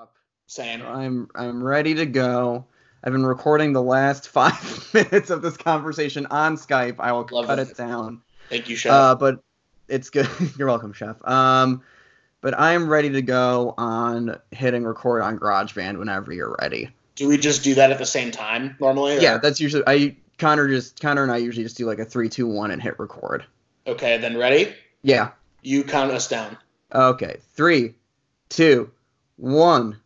up. Same. I'm I'm ready to go. I've been recording the last five minutes of this conversation on Skype. I will Love cut it. it down. Thank you, Chef. Uh, but it's good. You're welcome, chef. Um, but I am ready to go on hitting record on GarageBand whenever you're ready. do we just do that at the same time normally? or- Yeah, that's usually I Connor just Connor and I usually just do like a three, two, one, and hit record. Okay, then ready? Yeah. You count us down. Okay. Three, two, one.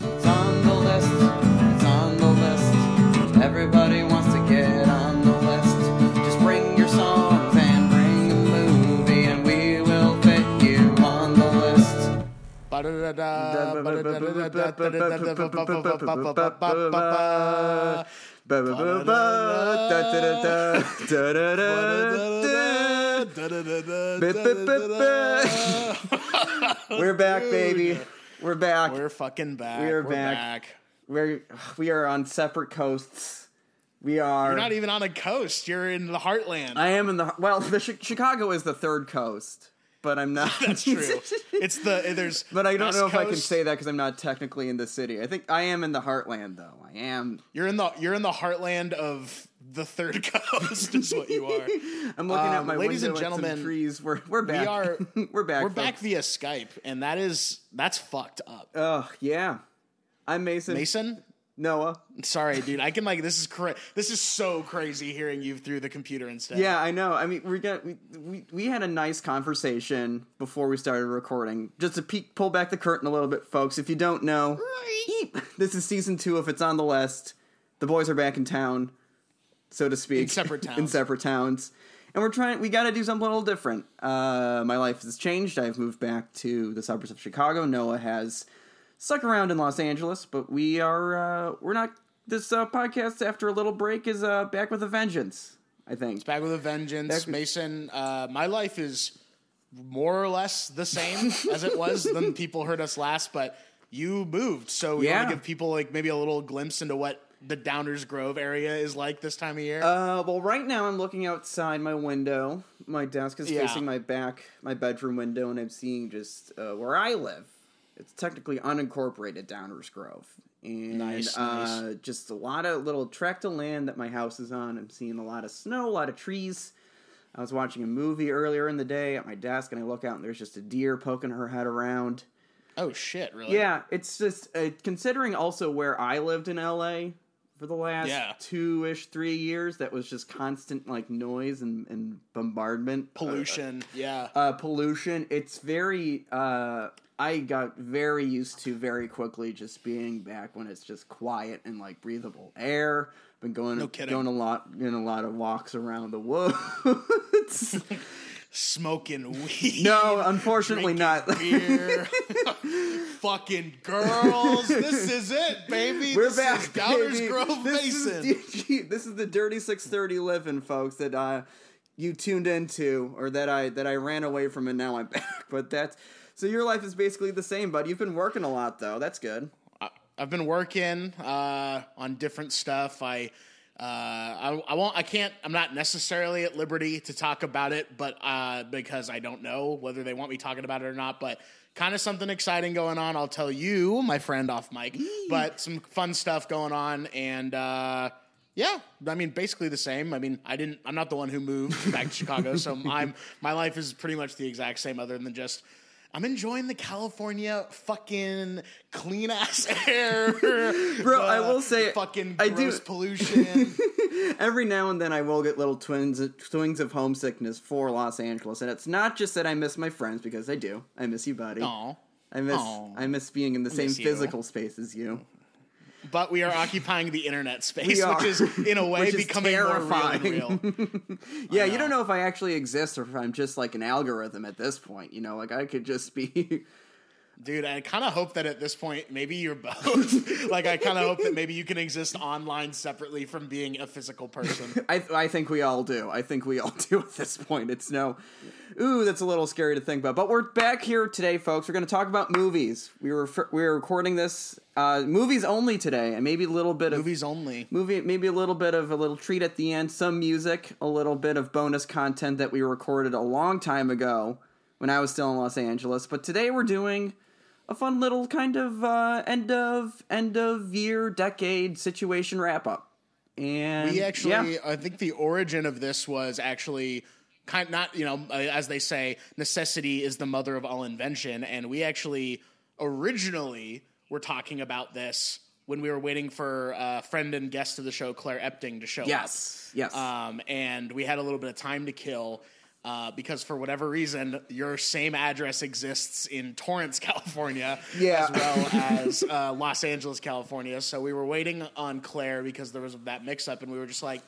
It's on the list, it's on the list. Everybody wants to get on the list. Just bring your songs and bring a movie, and we will fit you on the list. We're back, baby. We're back. We're fucking back. We're We're, back. back. We're we are on separate coasts. We are. You're not even on a coast. You're in the heartland. I am in the well. The Chi- Chicago is the third coast, but I'm not. That's true. it's the there's. but I don't know if I can say that because I'm not technically in the city. I think I am in the heartland, though. I am. You're in the you're in the heartland of the third coast. is what you are. I'm looking out Um, my ladies window and at gentlemen, trees. We're we're back. We are we're back. We're back via Skype, and that is that's fucked up. Oh yeah. I'm Mason. Mason, Noah. sorry, dude. I can like this is cra- This is so crazy hearing you through the computer instead. Yeah, I know. I mean, we got we, we we had a nice conversation before we started recording. Just to peek, pull back the curtain a little bit, folks. If you don't know, this is season two. If it's on the list, the boys are back in town, so to speak, In separate in towns. separate towns, and we're trying. We got to do something a little different. Uh, my life has changed. I've moved back to the suburbs of Chicago. Noah has stuck around in Los Angeles, but we are uh, we're not. This uh, podcast after a little break is uh, back with a vengeance. I think. It's back with a vengeance, with- Mason. Uh, my life is more or less the same as it was when people heard us last, but you moved, so we Yeah. want to give people like maybe a little glimpse into what the Downers Grove area is like this time of year. Uh, well, right now I'm looking outside my window. My desk is Yeah. facing my back, my bedroom window, and I'm seeing just uh, where I live. It's technically unincorporated Downers Grove, and Nice, uh, nice. just a lot of little tract of land that my house is on. I'm seeing a lot of snow, a lot of trees. I was watching a movie earlier in the day at my desk, and I look out and there's just a deer poking her head around. oh shit, really? Yeah, it's just uh, considering also where I lived in LA for the last Yeah. two ish, three years. That was just constant like noise and, and bombardment, pollution. yeah. uh, uh, pollution. It's very. Uh, I got very used to very quickly just being back when it's just quiet and like breathable air. Been going No kidding. going a lot, doing a lot of walks around the woods. Smoking weed. no, unfortunately not. Beer. Fucking girls. This is it, baby. We're this back, Is Downers baby. Grove this Mason. Is the, this is the dirty six thirty living, folks. That uh, you tuned into, or that I that I ran away from, and now I'm back. But that's so your life is basically the same, bud. You've been working a lot, though. That's good. I- I've been working uh, on different stuff. I, uh, I, I won't. I can't. I'm not necessarily at liberty to talk about it, but uh, because I don't know whether they want me talking about it or not. But kind of something exciting going on. I'll tell you, my friend, off mic. But some fun stuff going on, and uh, yeah, I mean, basically the same. I mean, I didn't. I'm not the one who moved back to Chicago, so I'm. My life is pretty much the exact same, other than just. I'm enjoying the California fucking clean ass air, Bro, I will say, fucking I do- gross pollution. Every now and then, I will get little twins swings of homesickness for Los Angeles, and it's not just that I miss my friends because I do. I miss you, buddy. Aw. I miss Aw. I miss being in the same physical space as you. But we are occupying the internet space, which is in a way Which becoming more real terrifying. real. Yeah, you don't know if I actually exist or if I'm just like an algorithm at this point. You know, like I could just be. Dude, I kind of hope that at this point, maybe you're both. like, I kind of hope that maybe you can exist online separately from being a physical person. I I think we all do. I think we all do at this point. It's no. Ooh, that's a little scary to think about. But we're back here today, folks. We're going to talk about movies. We were we were recording this uh, movies only today, and maybe a little bit of Movies only. movie, maybe a little bit of a little treat at the end, some music, a little bit of bonus content that we recorded a long time ago when I was still in Los Angeles. But today we're doing a fun little kind of uh, end of end of year decade situation wrap up. And We actually, yeah. I think the origin of this was actually kind not you know uh, as they say, necessity is the mother of all invention, and we actually originally were talking about this when we were waiting for a friend and guest of the show, Claire Epting, to show up. yes, yes. Um, and we had a little bit of time to kill uh, because for whatever reason, your same address exists in Torrance, California, Yeah. as well as uh, Los Angeles, California. So we were waiting on Claire because there was that mix-up, and we were just like,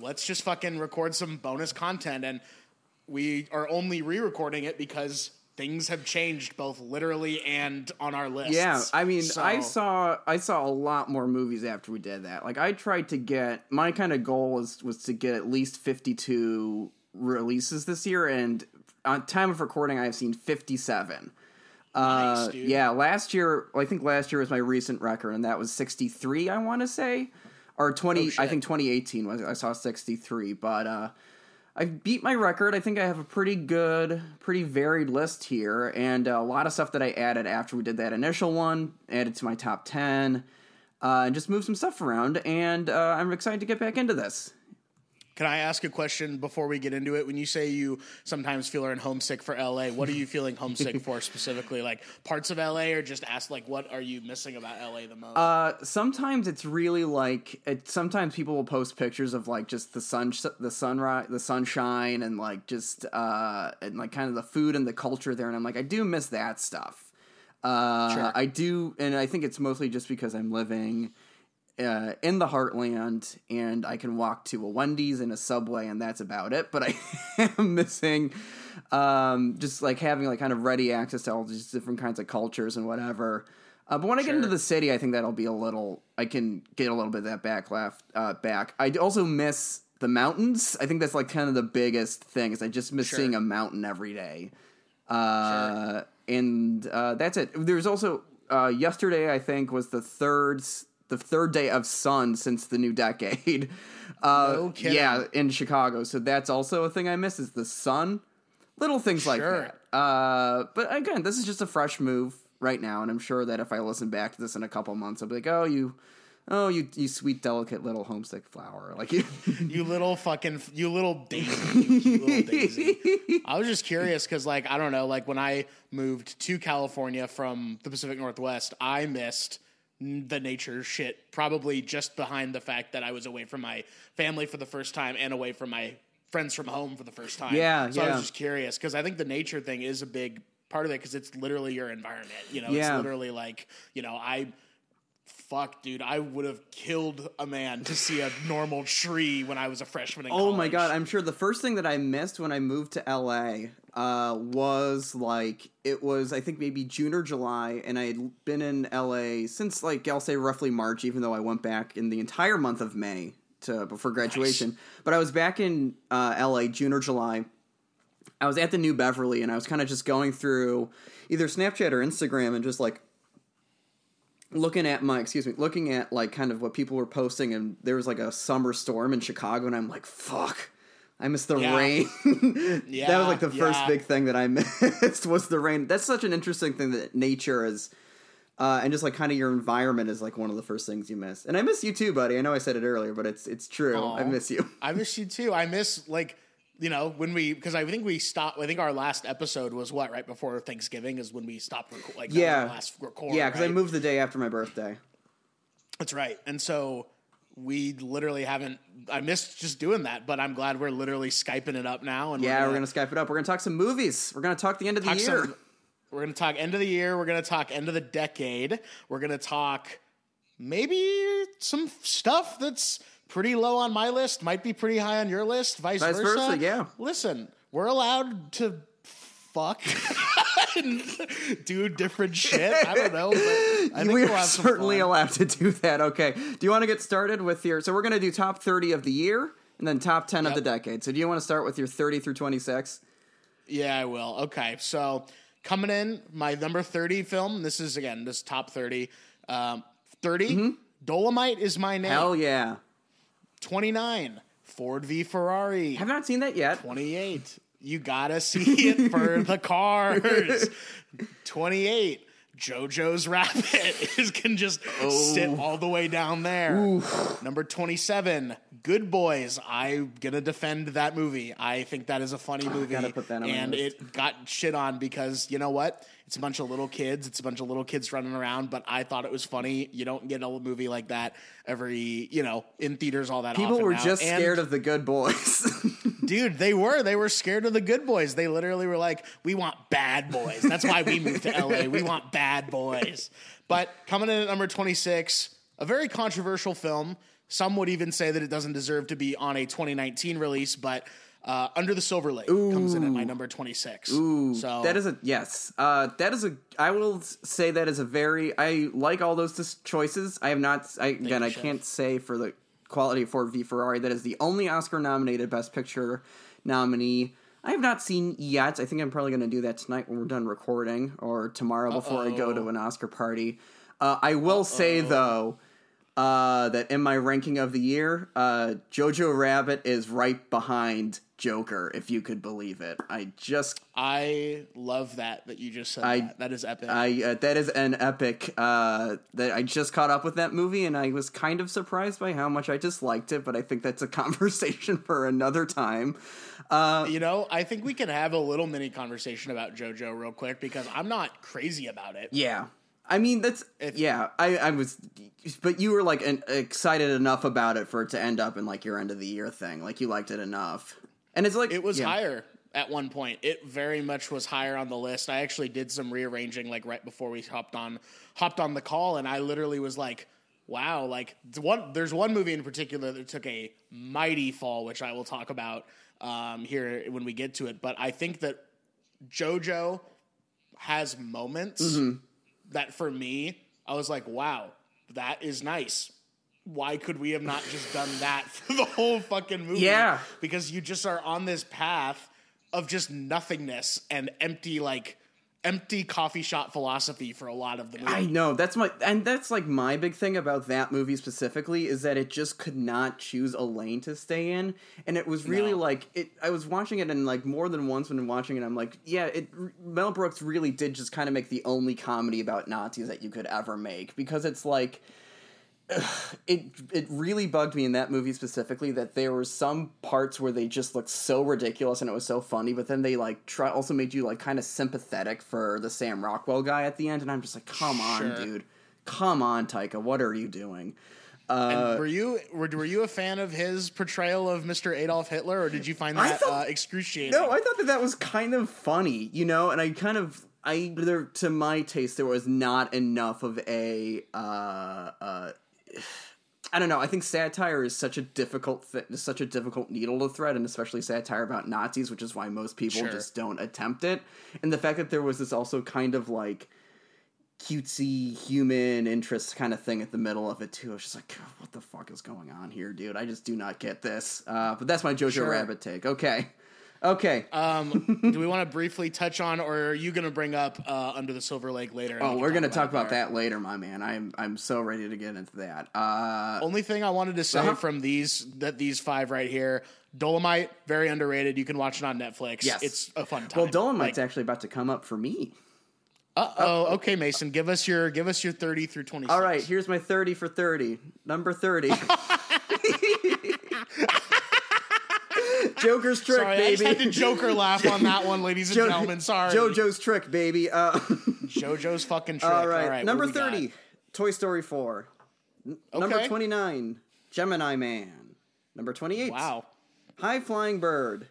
let's just fucking record some bonus content, and we are only re-recording it because things have changed both literally and on our list. Yeah, I mean, I saw I saw a lot more movies after we did that. Like I tried to get my kind of goal was was to get at least 52 releases this year and on time of recording I have seen 57. Nice, uh, yeah, last year I think last year was my recent record and that was 63 I want to say or 20 Oh, I think 2018 was I saw 63 but uh I beat my record. I think I have a pretty good, pretty varied list here, and a lot of stuff that I added after we did that initial one, added to my top 10, uh, and just moved some stuff around, and uh, I'm excited to get back into this. Can I ask a question before we get into it? When you say you sometimes feel are homesick for LA, what are you feeling homesick for specifically? Like parts of LA, or just ask like what are you missing about LA the most? Uh, sometimes it's really like, it, sometimes people will post pictures of like just the sun, the sunrise, the sunshine, and like just, uh, and like kind of the food and the culture there, and I'm like, I do miss that stuff. Uh, Sure. I do, and I think it's mostly just because I'm living uh, in the heartland and I can walk to a Wendy's and a Subway and that's about it. But I am missing um, just like having like kind of ready access to all these different kinds of cultures and whatever. Uh, but when I get into the city, I think that'll be a little. I can get a little bit of that back left uh, back. I also miss the mountains. I think that's like kind of the biggest thing. Is I just miss Sure. seeing a mountain every day. Uh, and uh, that's it. There's also uh, yesterday. I think was the third the third day of sun since the new decade. Uh, No. Yeah, in Chicago. So that's also a thing I miss is the sun. Little things like that. Uh, but again, this is just a fresh move right now, and I'm sure that if I listen back to this in a couple months, I'll be like, "Oh, you, oh, you, you sweet, delicate little homesick flower." Like you, you little fucking, you little daisy, you little daisy. I was just curious because, like, I don't know, like when I moved to California from the Pacific Northwest, I missed the nature shit probably just behind the fact that I was away from my family for the first time and away from my friends from home for the first time. Yeah, so I was just curious because I think the nature thing is a big part of it because it's literally your environment. You know, Yeah. it's literally like you know I. Fuck, dude! I would have killed a man to see a normal tree when I was a freshman in Oh my god, I'm sure the first thing that I missed when I moved to LA uh, was like it was I think maybe June or July, and I had been in LA since like I'll say roughly March, even though I went back in the entire month of May to before graduation. But I was back in uh, LA June or July. I was at the New Beverly, and I was kind of just going through either Snapchat or Instagram, and just like looking at my excuse me looking at like kind of what people were posting and there was like a summer storm in chicago and i'm like fuck i missed the Yeah. rain. Yeah, that was like the first big thing that i missed was the rain. That's such an interesting thing that nature is uh, and just like kind of your environment is like one of the first things you miss. And i miss you too buddy. I know i said it earlier but it's it's true. I miss you. I miss you too. I miss like you know when we because I think we stopped. I think our last episode was what right before Thanksgiving is when we stopped. Reco- like yeah last record. yeah because i moved the day after my birthday That's right. And so we literally haven't. I missed just doing that, but I'm glad we're literally skyping it up now. And yeah we're gonna skype it up we're gonna talk some movies we're gonna talk the end of the year some- we're gonna talk end of the year. We're gonna talk end of the decade. We're gonna talk maybe some stuff that's pretty low on my list, might be pretty high on your list, vice, Vice versa, yeah. Listen, we're allowed to fuck and do different shit. I don't know. But I think we we'll are certainly fun. allowed to do that. Okay. Do you want to get started with your? So we're going to do top thirty of the year and then top ten of the decade. So do you want to start with your thirty through twenty six? Yeah, I will. Okay, so coming in, my number 30 film. This is, again, this top 30. Um, 30, Dolomite is my name. Mm-hmm. Hell yeah! 29, Ford v Ferrari. Have not seen that yet. 28, you gotta see it for the cars. 28, JoJo's Rabbit is can just sit oh. all the way down there. Number 27, Good Boys. I'm gonna defend that movie. I think that is a funny movie. gotta put that on and it got shit on because you know what? It's a bunch of little kids. It's a bunch of little kids running around, but I thought it was funny. You don't get a movie like that every, you know, in theaters all that People were now. just And- scared of the good boys. Dude, they were. They were scared of the good boys. They literally were like, we want bad boys. That's why we moved to LA. We want bad boys. But coming in at number 26, a very controversial film. Some would even say that it doesn't deserve to be on a 2019 release, but uh, Under the Silver Lake comes in at my number 26. Ooh, so that is a yes. Uh, that is a. I will say that is a very. I like all those dis- choices. I have not. I, again, you, I Chef. can't say for the quality of Ford v Ferrari. That is the only Oscar-nominated Best Picture nominee. I have not seen yet. I think I'm probably going to do that tonight when we're done recording, or tomorrow before I go to an Oscar party. Uh, I will say though. Uh, that in my ranking of the year, uh, Jojo Rabbit is right behind Joker, if you could believe it. I just I love that that you just said I- that. That is epic. I uh, that is an epic uh, that I just caught up with that movie, and I was kind of surprised by how much I disliked it. But I think that's a conversation for another time. you know, I think we can have a little mini conversation about JoJo real quick because I'm not crazy about it. Yeah, I mean that's yeah. I I was, but you were like an, excited enough about it for it to end up in like your end of the year thing. Like you liked it enough, and it's like It was yeah. higher at one point. It very much was higher on the list. I actually did some rearranging like right before we hopped on hopped on the call, and I literally was like, "Wow!" Like one, there's one movie in particular that took a mighty fall, which I will talk about um, here when we get to it. But I think that JoJo has moments Mm-hmm. that for me, I was like, "Wow, that is nice." Why could we have not just done that for the whole fucking movie? Yeah. because you just are on this path of just nothingness and empty like empty coffee shop philosophy for a lot of the movie. I know that's my and that's like my big thing about that movie specifically is that it just could not choose a lane to stay in, and it was really No. like it. I was watching it and like more than once when I'm watching it, I'm like, yeah, it. Mel Brooks really did just kind of make the only comedy about Nazis that you could ever make because it's like. It it really bugged me in that movie specifically that there were some parts where they just looked so ridiculous and it was so funny, but then they like try also made you like kind of sympathetic for the Sam Rockwell guy at the end, and I'm just like, come on, dude, come on, Taika, what are you doing? and were you were, were you a fan of his portrayal of Mr. Adolf Hitler, or did you find that thought- uh, excruciating? No, I thought that that was kind of funny, you know, and I kind of I there to my taste there was not enough of a uh uh I don't know. I think satire is such a difficult th- such a difficult needle to thread, and especially satire about Nazis, which is why most people Sure. just don't attempt it. And the fact that there was this also kind of like cutesy human interest kind of thing at the middle of it too. I was just like, what the fuck is going on here, dude? I just do not get this. Uh, but that's my Jojo Sure. Rabbit take. Okay, okay. Um, do we want to briefly touch on, or are you going to bring up uh, Under the Silver Lake later? oh, we we're gonna talk it about that later, my man. I'm I'm so ready to get into that. Uh, Only thing I wanted to say Uh-huh. from these that these five right here, Dolomite, very underrated. You can watch it on Netflix. Yes. it's a fun time. well, Dolomite's actually about to come up for me. Uh oh. Okay, Mason, give us your give us your thirty through twenty. All right, here's my 30 for 30. Number 30. Joker's trick, Sorry, I baby. just had to Joker laugh on that one, ladies and Jo- gentlemen. Sorry, JoJo's trick, baby. Uh, JoJo's fucking trick. all right, what number we got? 30, Toy Story 4. N- Number 29, Gemini Man. Number 28, Wow. High Flying Bird.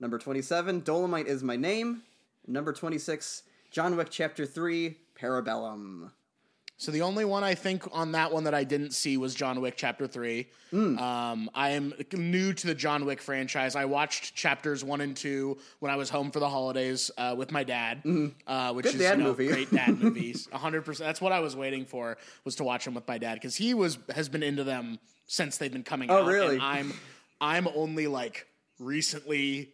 Number 27, Dolomite is My Name. Number 26, John Wick Chapter 3, Parabellum. So the only one I think on that one that I didn't see was John Wick Chapter Three. Hmm. Um, I am new to the John Wick franchise. I watched chapters one and two when I was home for the holidays uh, with my dad, uh, which. Good is dad you know, great dad movies. hundred percent. That's what I was waiting for was to watch them with my dad because he was has been into them since they've been coming Oh, out. really? And I'm I'm only like recently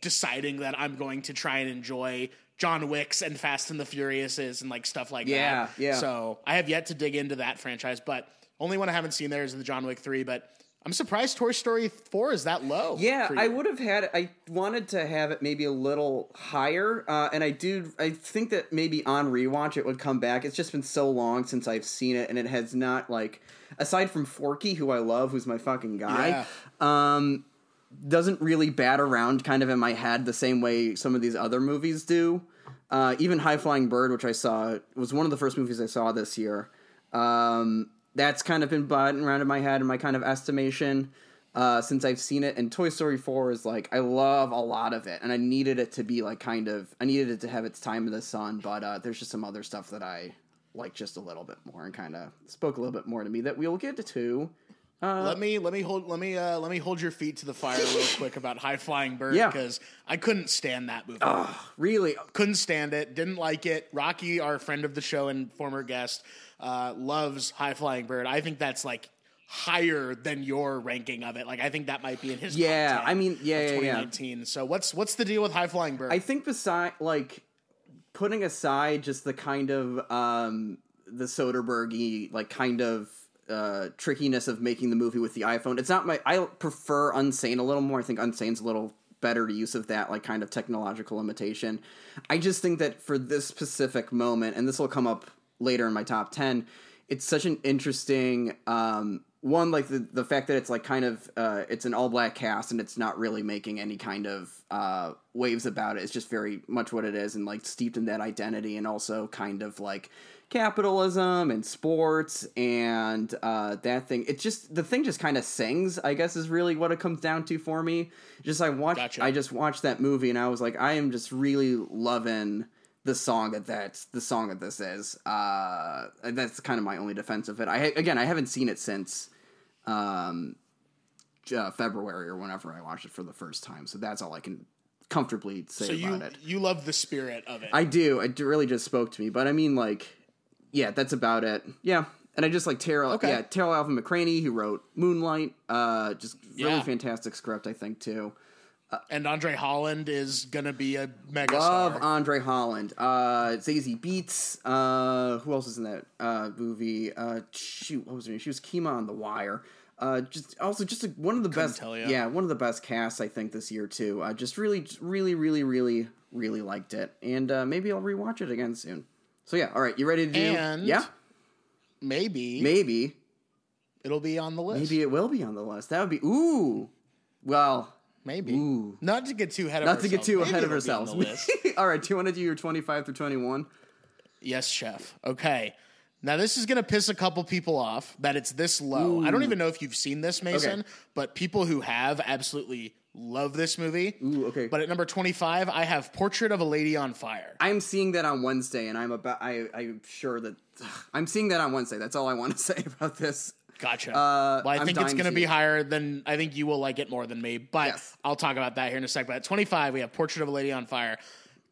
deciding that I'm going to try and enjoy John Wick's and Fast and the Furiouses and like stuff like Yeah, that. yeah. So I have yet to dig into that franchise, but only one I haven't seen there is the John Wick three. But I'm surprised Toy Story 4 is that low. Yeah, I would have had. I wanted to have it maybe a little higher, uh, and I do. I think that maybe on rewatch it would come back. It's just been so long since I've seen it, and it has not like aside from Forky, who I love, who's my fucking guy. Um, doesn't really bat around kind of in my head the same way some of these other movies do. Uh, even High Flying Bird, which I saw, was one of the first movies I saw this year. Um, that's kind of been batting around in my head in my kind of estimation uh, since I've seen it. And Toy Story 4 is like, I love a lot of it. And I needed it to be like kind of, I needed it to have its time in the sun. But uh, there's just some other stuff that I like just a little bit more and kind of spoke a little bit more to me that we'll get to. Let me let me hold let me uh, let me hold your feet to the fire real quick about High Flying Bird Yeah. because I couldn't stand that movie. Really, couldn't stand it. Didn't like it. Rocky, our friend of the show and former guest, uh, loves High Flying Bird. I think that's like higher than your ranking of it. Like I think that might be in his. Yeah, 10 I mean, yeah, yeah, yeah. 2019. So what's what's the deal with High Flying Bird? I think beside like putting aside just the kind of um the Soderberghy like kind of uh trickiness of making the movie with the iPhone. It's not my I prefer Unsane a little more. I think Unsane's a little better use of that like kind of technological limitation. I just think that for this specific moment and this will come up later in my top 10, it's such an interesting um one like the the fact that it's like kind of uh it's an all black cast and it's not really making any kind of uh waves about it it's just very much what it is and like steeped in that identity and also kind of like capitalism and sports and uh that thing. It just the thing just kind of sings i guess is really what it comes down to for me. Just i watched Gotcha. i just watched that movie and i was like i am just really loving the song that that's the song that this is. Uh and that's kind of my only defense of it. I again i haven't seen it since um uh, february or whenever i watched it for the first time. So that's all i can comfortably say so you about it. you love the spirit of it. i do. It really just spoke to me. But i mean like yeah that's about it yeah and i just like terrell Okay. yeah Tarell Alvin McCraney who wrote moonlight uh just really Yeah. fantastic script i think too and Andre Holland is gonna be a mega Love star. Andre Holland. Uh, Zazie Beetz. Uh, who else is in that uh, movie? Uh, shoot, what was her name? She was Kima on The Wire. Uh, just also just a, one of the best. tell ya. Yeah, one of the best casts I think this year too. I just really, really, really, really, really liked it, and uh, maybe I'll rewatch it again soon. So yeah, all right, you ready to do? And yeah, maybe maybe, it'll be on the list. maybe it will be on the list. That would be ooh. Well, Maybe. Ooh. Not to get too ahead of not to get ourselves. too Maybe ahead of it'll be on ourselves. all right, do you want to do your twenty-five through twenty-one? Yes, chef. Okay. Now this is going to piss a couple people off that it's this low. I don't even know if you've seen this, Mason, Okay. but people who have absolutely love this movie. Ooh, okay. But at number 25, I have Portrait of a Lady on Fire. I'm seeing that on Wednesday, and I'm about. I, I'm sure that I'm seeing that on Wednesday. That's all I want to say about this. Gotcha. Uh, well, I I'm think it's dying going to to be see it. higher than I think you will like it more than me. But Yes. I'll talk about that here in a sec. But at 25, we have Portrait of a Lady on Fire.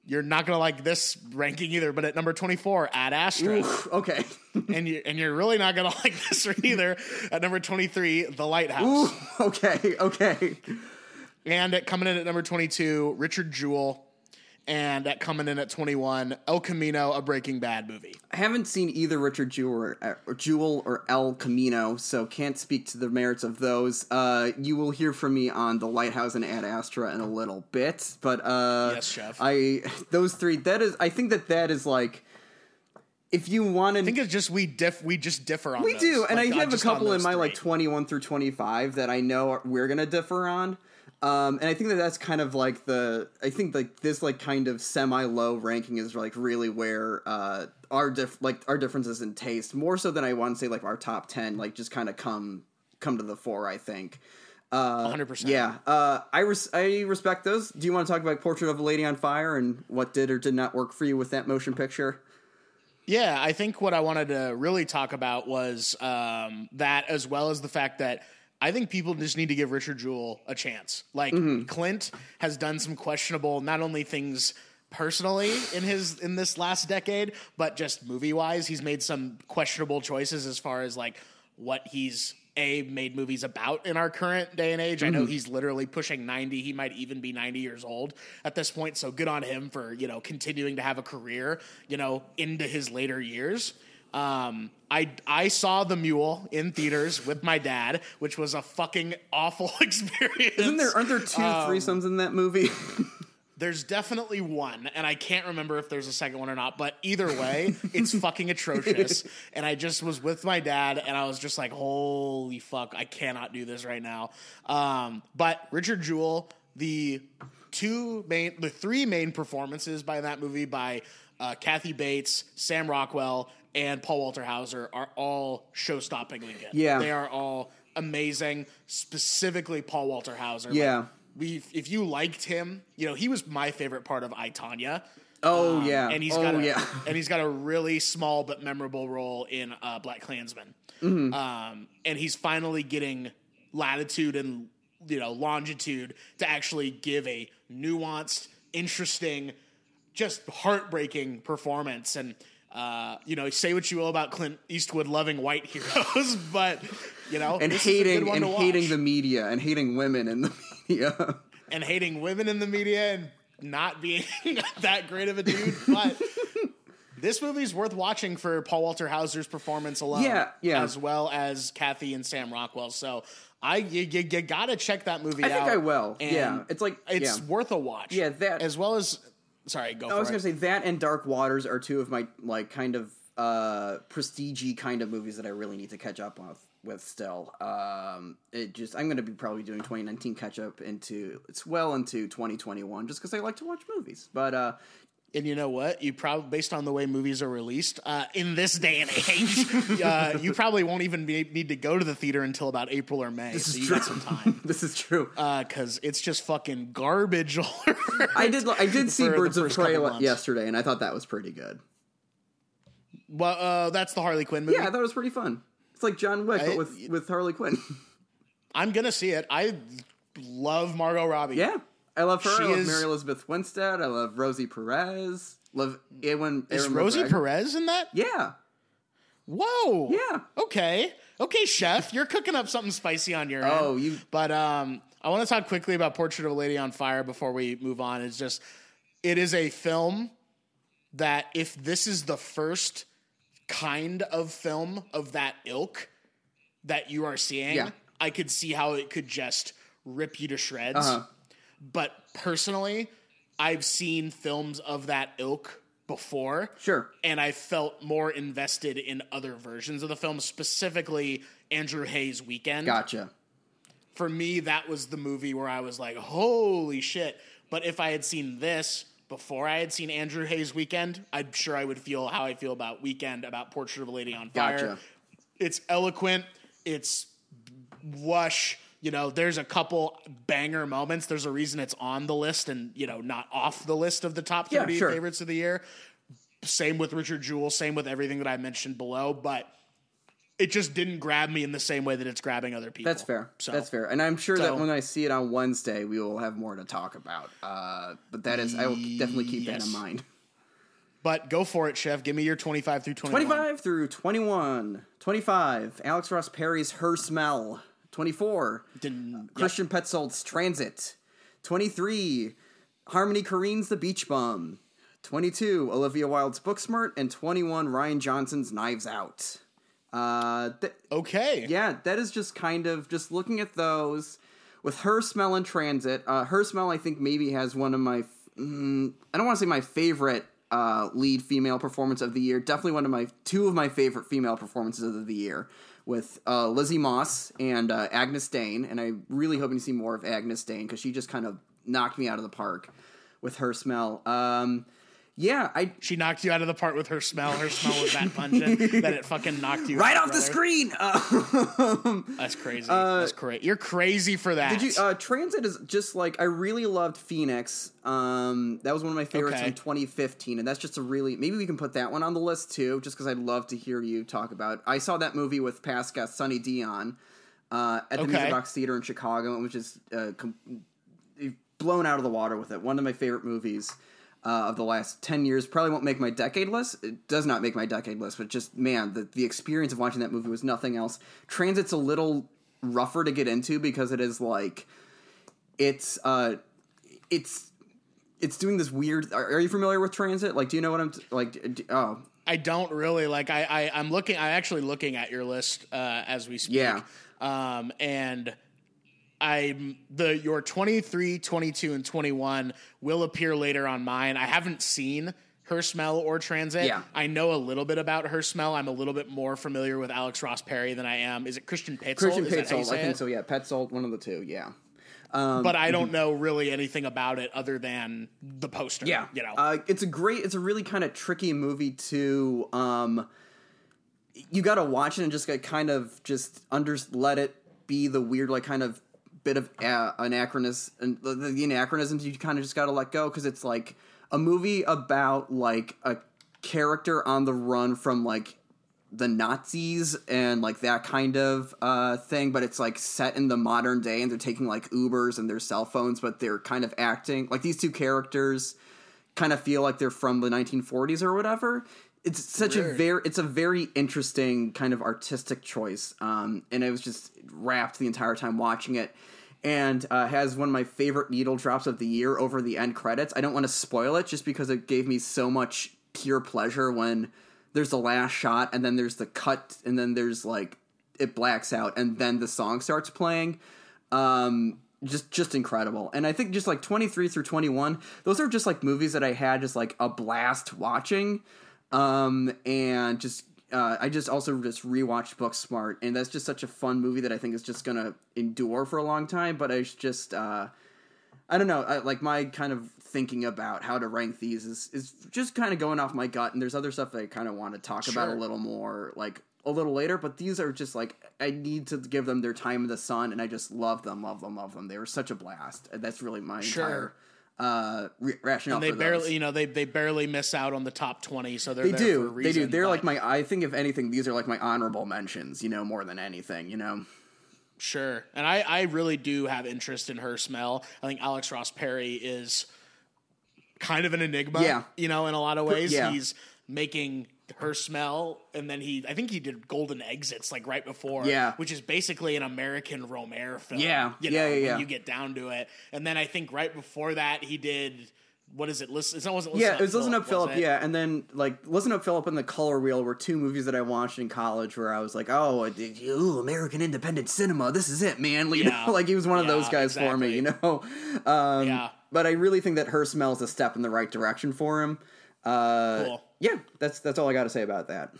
You're not going to like this ranking either. But at number 24, Ad Astra. Oof, okay. and you and you're really not gonna like this one either. At number 23, The Lighthouse, Ooh, okay. Okay. And at coming in at number 22, Richard Jewell, and at coming in at 21, El Camino, a Breaking Bad movie. I haven't seen either Richard Jewell or, or Jewel or El Camino, so can't speak to the merits of those. Uh, you will hear from me on the Lighthouse and Ad Astra in a little bit, but uh, Yes, chef. I those three. That is, I think that that is like, if you want to I think it's just we diff we just differ on. We those. do, and Like, I uh, have a couple in my like 21 through 25 that I know we're gonna differ on. Um, and I think that that's kind of like the I think like this like kind of semi low ranking is like really where uh our diff like our differences in taste more so than I want to say like our top 10 like just kind of come come to the fore I think. Uh, 100%. Yeah, uh, I res- I respect those. Do you want to talk about Portrait of a Lady on Fire and what did or did not work for you with that motion picture? Yeah, I think what I wanted to really talk about was um, that, as well as the fact that I think people just need to give Richard Jewell a chance. Like mm-hmm. Clint has done some questionable, not only things personally in his in this last decade, but just movie wise, he's made some questionable choices as far as like what he's a made movies about in our current day and age. I know mm-hmm. he's literally pushing 90. He might even be 90 years old at this point. So good on him for, you know, continuing to have a career, you know, into his later years. Um, I I saw the Mule in theaters with my dad, which was a fucking awful experience. Isn't there? Aren't there two Um, threesomes in that movie? There's definitely one, and I can't remember if there's a second one or not. But either way, it's fucking atrocious. And I just was with my dad, and I was just like, "Holy fuck, I cannot do this right now." Um, but Richard Jewell, the two main, the three main performances by that movie by uh, Kathy Bates, Sam Rockwell, and Paul Walter Hauser are all show-stoppingly good. Yeah. they are all amazing. Specifically, Paul Walter Hauser. Like, Yeah. we if you liked him, you know, he was my favorite part of I Tonya. oh Um, yeah. and he's oh got a, yeah. and he's got a really small but memorable role in uh, BlacKkKlansman. Mm-hmm. Um, and he's finally getting latitude and you know longitude to actually give a nuanced, interesting, just heartbreaking performance. And uh, you know, say what you will about Clint Eastwood loving white heroes, but you know, and this is a good hating and hating the media and hating women in the media. and hating women in the media and not being that great of a dude. But this movie's worth watching for Paul Walter Hauser's performance alone. Yeah, yeah. As well as Kathy and Sam Rockwell. So I you, you, you gotta check that movie I out. think I will. And Yeah, it's like it's yeah. worth a watch. Yeah, that- as well as sorry, go I was it. gonna say that and Dark Waters are two of my like kind of uh prestige kind of movies that I really need to catch up with with still. Um it just I'm gonna be probably doing 2019 catch up into it's well into 2021 just because I like to watch movies. But uh And you know what? You probably, based on the way movies are released uh, in this day and age, uh, you probably won't even be, need to go to the theater until about April or May. this so is you true. got some time. this is true. because it's just fucking garbage. all. I did I did see Birds of Prey couple le- months. yesterday and I thought that was pretty good. Well, uh, that's the Harley Quinn movie. Yeah, I thought it was pretty fun. It's like John Wick I- but with with Harley Quinn. I'm gonna see it. I love Margot Robbie. yeah. I love her. She I love is- Mary Elizabeth Winstead. I love Rosie Perez. Love Ewan. is Rosie McGregor. Perez in that? Yeah. Whoa. Yeah. Okay. Okay, chef, you're cooking up something spicy on your Oh, end. you- But um, I want to talk quickly about Portrait of a Lady on Fire before we move on. It's just, it is a film that if this is the first kind of film of that ilk that you are seeing, Yeah. I could see how it could just rip you to shreds. Uh-huh. But personally, I've seen films of that ilk before Sure. and I felt more invested in other versions of the film, specifically Andrew Haigh's Weekend. Gotcha. For me, that was the movie where I was like, holy shit. But if I had seen this before I had seen Andrew Haigh's Weekend, I'm sure I would feel how I feel about Weekend, about Portrait of a Lady on Fire. Gotcha. It's eloquent, it's lush. You know, there's a couple banger moments. There's a reason it's on the list and, you know, not off the list of the top Yeah, 30 sure. favorites of the year. Same with Richard Jewell, same with everything that I mentioned below, but it just didn't grab me in the same way that it's grabbing other people. That's fair. So That's fair. And I'm sure that when I see it on Wednesday, we will have more to talk about. Uh, but that is, I will definitely keep that in mind. But go for it, Chef. Give me your 25 through 21. 25 through 21. 25, Alex Ross Perry's Her Smell. 24, Didn't- yep. Christian Petzold's Transit. 23, Harmony Korine's The Beach Bum. 22, Olivia Wilde's Booksmart. And 21, Rian Johnson's Knives Out. Uh, th- Okay. yeah, that is just kind of just looking at those with her smell in transit. Uh, her smell, I think, maybe has one of my. f- Mm, I don't want to say my favorite uh, lead female performance of the year. Definitely one of my two of my favorite female performances of the year with uh, Lizzie Moss and uh, Agyness Deyn. And I'm really hoping to see more of Agyness Deyn because she just kind of knocked me out of the park with her smell. Um, yeah, I She knocked you out of the part with her smell. Her smell was that pungent that it fucking knocked you right out, off the screen. Uh, That's crazy. That's great. You're crazy for that. Did you? Uh, Transit is just like I really loved Phoenix. Um, that was one of my favorites Okay. from 2015, and that's just a really maybe we can put that one on the list too, just because I'd love to hear you talk about. I saw that movie with past guest Sunny Dion uh, at the Okay. Music Box Theater in Chicago, and was just uh, com- blown out of the water with it. One of my favorite movies. Uh, of the last 10 years probably won't make my decade list it does not make my decade list but just man the, the experience of watching that movie was nothing else transit's a little rougher to get into because it is like it's uh it's it's doing this weird are, are you familiar with transit like do you know what i'm t- like d- oh I don't really like. I, I I'm looking. I'm actually looking at your list uh, as we speak. Yeah. Um, and I'm the your 23, 22, and 21 will appear later on mine. I haven't seen her smell or transit. Yeah. I know a little bit about her smell. I'm a little bit more familiar with Alex Ross Perry than I am. Is it Christian Petzold? Christian Is that how you Petzold, I think it? so. Yeah, Petzold, one of the two. Yeah. But I don't know really anything about it other than the poster. Yeah, You know. uh, it's a great, it's a really kind of tricky movie to. Um, you got to watch it and just like, kind of just under let it be the weird like kind of bit of anachronism and the, the anachronisms you kind of just got to let go because it's like a movie about like a character on the run from like the Nazis and like that kind of uh, thing, but it's like set in the modern day and they're taking like Ubers and their cell phones, but they're kind of acting like these two characters kind of feel like they're from the 1940s or whatever. It's such a very it's a very interesting kind of artistic choice, um, and I was just wrapped the entire time watching it. And uh, has one of my favorite needle drops of the year over the end credits. I don't want to spoil it just because it gave me so much pure pleasure when there's the last shot and then there's the cut and then there's like it blacks out and then the song starts playing um just just incredible and i think just like 23 through 21 those are just like movies that i had just like a blast watching um and just uh, I just also just rewatched Booksmart, and that's just such a fun movie that I think is just gonna endure for a long time. But I just, uh, I don't know, I, like my kind of thinking about how to rank these is is just kind of going off my gut, and there's other stuff that I kind of want to talk about a little more, like a little later. But these are just like I need to give them their time in the sun, and I just love them, love them, love them. They were such a blast. And That's really my Sure. entire uh, re- rationale. and they for barely, those. you know, they they barely miss out on the top 20, so they're They there for a do. reason, they do. They're but- like my. I think if anything, these are like my honorable mentions. You know, more than anything. You know. Sure. And I, I really do have interest in her smell. I think Alex Ross Perry is kind of an enigma. Yeah. You know, in a lot of ways. yeah. He's making her smell and then he I think he did Golden Exits like right before. Yeah. Which is basically an American Rohmer film. Yeah. You Yeah, know, yeah, when you get down to it. And then I think right before that he did what is it? Listen, it wasn't Yeah, Listen it was Listen Up, Philip. Yeah, and then like Listen Up, Philip, and The Color Wheel were two movies that I watched in college where I was like, oh, ooh, American independent cinema. This is it, man. You Yeah. know, like he was one of those Yeah, guys for me. You know. Um, Yeah. But I really think that her smell is a step in the right direction for him. Uh, Cool. Yeah, that's that's all I got to say about that.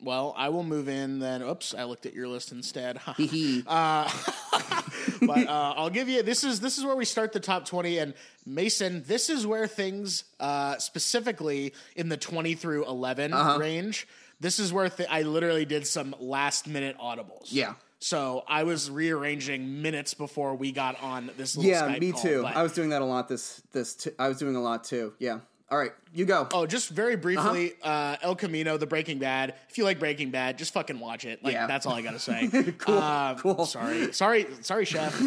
Well, I will move in then. Oops, I looked at your list instead. Hee. but uh, I'll give you this is this is where we start the top twenty and Mason. This is where things uh, specifically in the twenty through 11 Uh-huh. range. This is where th- I literally did some last minute audibles. Yeah. So I was rearranging minutes before we got on this. Little yeah, Skype me call, too. I was doing that a lot. This this t- I was doing a lot too. Yeah. All right, you go. Oh, just very briefly, uh El Camino, the Breaking Bad. If you like Breaking Bad, just fucking watch it. Like Yeah. that's all I gotta say. Cool, Um, cool. Sorry, sorry, sorry, chef.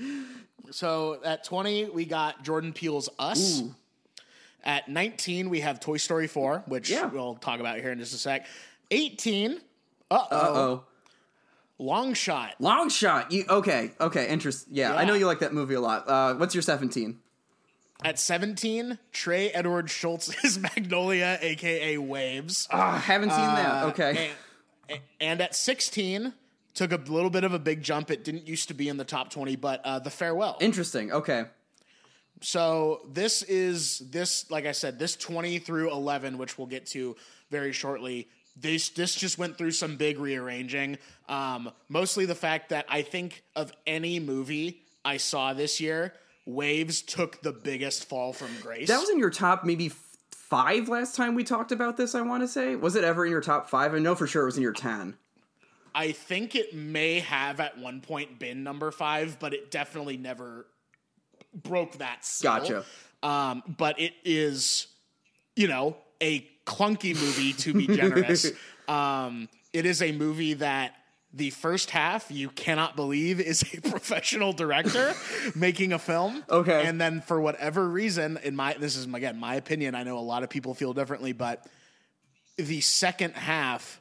so at twenty, we got Jordan Peele's Us. At nineteen, we have Toy Story Four, which Yeah. we'll talk about here in just a sec. Eighteen, uh oh, Uh Oh, Long Shot. long shot. You okay? Okay, interest. Yeah, I know you like that movie a lot. Uh, what's your seventeen? At seventeen, Trey Edward Shults's Magnolia, aka Waves. Ah, haven't seen that. Uh, Okay. And, and at 16, took a little bit of a big jump. It didn't used to be in the top 20, but uh, The Farewell. Interesting. Okay. so this is this, like I said, this 20 through 11, which we'll get to very shortly. This this just went through some big rearranging. Um, mostly the fact that I think of any movie I saw this year, Waves took the biggest fall from grace. That was in your top maybe five last time we talked about this. I want to say was it ever in your top five? I know for sure it was in your ten. I think it may have at one point been number five, but it definitely never broke that seal. Gotcha. Um, but it is, you know, a clunky movie to be generous. um, it is a movie that the first half you cannot believe is a professional director making a film. Okay. And then for whatever reason, in my this is again my opinion, I know a lot of people feel differently, but the second half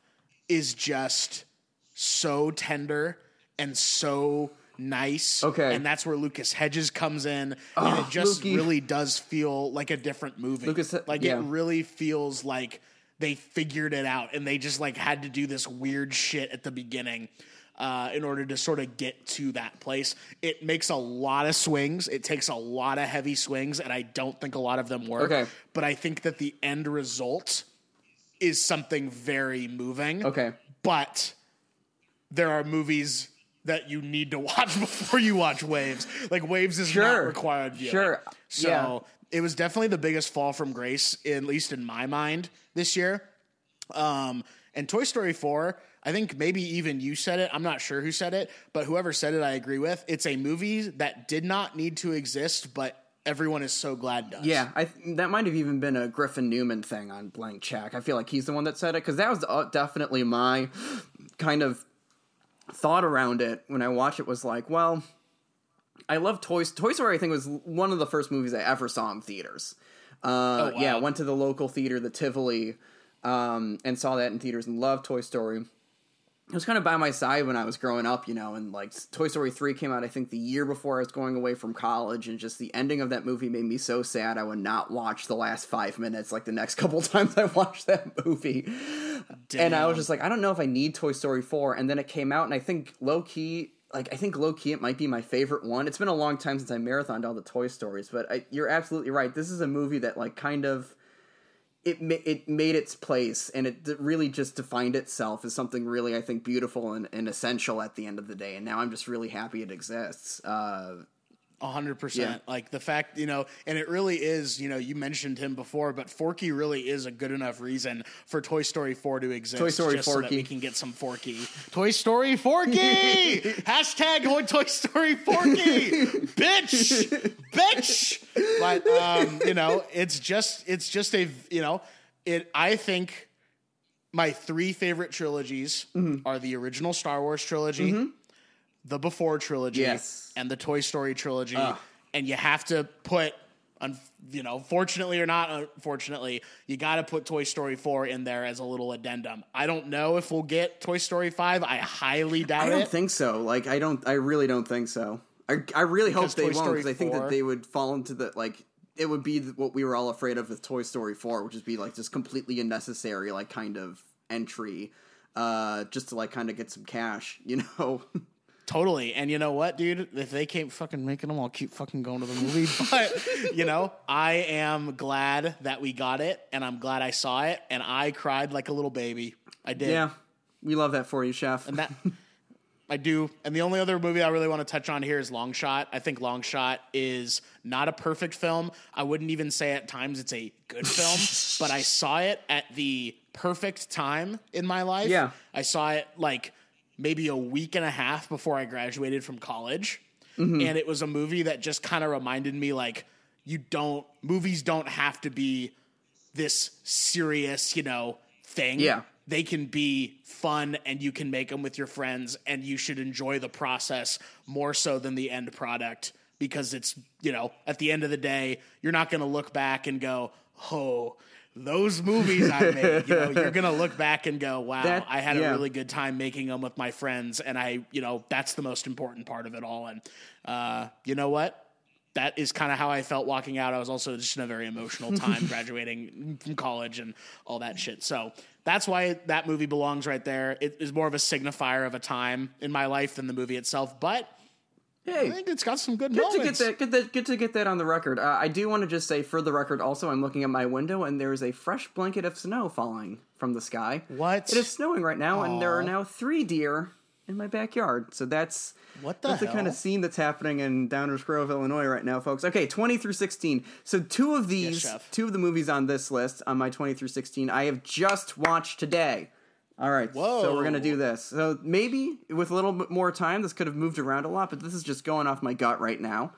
is just so tender and so nice. Okay. And that's where Lucas Hedges comes in. and it ah, just Lukey. really does feel like a different movie. Lucas- like yeah. it really feels like they figured it out and they just like had to do this weird shit at the beginning uh, in order to sort of get to that place. It makes a lot of swings. It takes a lot of heavy swings, and I don't think a lot of them work. Okay. But I think that the end result is something very moving. Okay. But there are movies that you need to watch before you watch Waves. Like Waves is not required viewing. Sure. So Yeah. It was definitely the biggest fall from grace, at least in my mind, this year. Um, and Toy Story 4, I think maybe even you said it. I'm not sure who said it, but whoever said it, I agree with. It's a movie that did not need to exist, but everyone is so glad does. Yeah, I th- that might have even been a Griffin Newman thing on Blank Check. I feel like he's the one that said it because that was uh, definitely my kind of thought around it when I watched it. Was like, well, I love Toys. Toy Story. I think was one of the first movies I ever saw in theaters. Uh, Oh, wow. Yeah, went to the local theater, the Tivoli, um, and saw that in theaters and loved Toy Story. It was kind of by my side when I was growing up, you know, and like Toy Story 3 came out, I think, the year before I was going away from college, and just the ending of that movie made me so sad I would not watch the last five minutes like the next couple times I watched that movie. And I was just like, I don't know if I need Toy Story 4. And then it came out, and I think low key, like, I think low key it might be my favorite one. It's been a long time since I marathoned all the Toy Stories, but I, you're absolutely right. This is a movie that, like, kind of it it made its place and it really just defined itself as something really I think beautiful and, and essential at the end of the day. And now I'm just really happy it exists. Uh, hundred Yeah. percent. Like the fact, you know, and it really is, you know, you mentioned him before, but Forky really is a good enough reason for Toy Story 4 to exist. Toy Story just so that Forky. we can get some Forky. Toy Story Forky! Hashtag Toy Story Forky! Bitch! Bitch! But um, you know, it's just it's just a you know, it I think my three favorite trilogies Mm-hmm. are the original Star Wars trilogy, the Before trilogy, Yes. and the Toy Story trilogy. And you have to put, un- you know, fortunately or not unfortunately, you got to put Toy Story 4 in there as a little addendum. I don't know if we'll get Toy Story 5. I highly doubt it. I don't it. think so. Like I don't. I really don't think so. I I really hope they Toy won't because I think that they would fall into the like. It would be what we were all afraid of with Toy Story 4, which is be like just completely unnecessary, like kind of entry, uh, just to like kind of get some cash, you know. Totally. And you know what, dude? If they keep fucking making them, I'll keep fucking going to the movie. But, you know, I am glad that we got it and I'm glad I saw it and I cried like a little baby. I did. yeah, we love that for you, chef. And that I do. And the only other movie I really want to touch on here is Long Shot. I think Long Shot is not a perfect film. I wouldn't even say at times it's a good film, but I saw it at the perfect time in my life. Yeah. I saw it like maybe a week and a half before I graduated from college. Mm-hmm. And it was a movie that just kind of reminded me like you don't movies don't have to be this serious, you know, thing. Yeah. They can be fun and you can make them with your friends and you should enjoy the process more so than the end product because it's, you know, at the end of the day, you're not going to look back and go, "Oh, those movies I made." You know, you're to look back and go, "Wow, That- I had yeah. a really good time making them with my friends and I, you know, that's the most important part of it all." And uh, you know what? that is kind of how I felt walking out. I was also just in a very emotional time graduating from college and all that shit. So that's why that movie belongs right there. It is more of a signifier of a time in my life than the movie itself, but I think it's got some good, Good to get moments. that. Good, that, good to get that on the record. Uh, I do want to just say, for the record, also, I'm looking at my window and there is a fresh blanket of snow falling from the sky. What? It is snowing right now, and there are now three deer in my backyard. So that's What the that's the kind of scene that's happening in Downers Grove, Illinois, right now, folks. Okay, 20 through 16. So two of these, chef. two of the movies on this list on my 20 through 16, I have just watched today. All right, so we're gonna do this. So maybe with a little bit more time, this could have moved around a lot, but this is just going off my gut right now.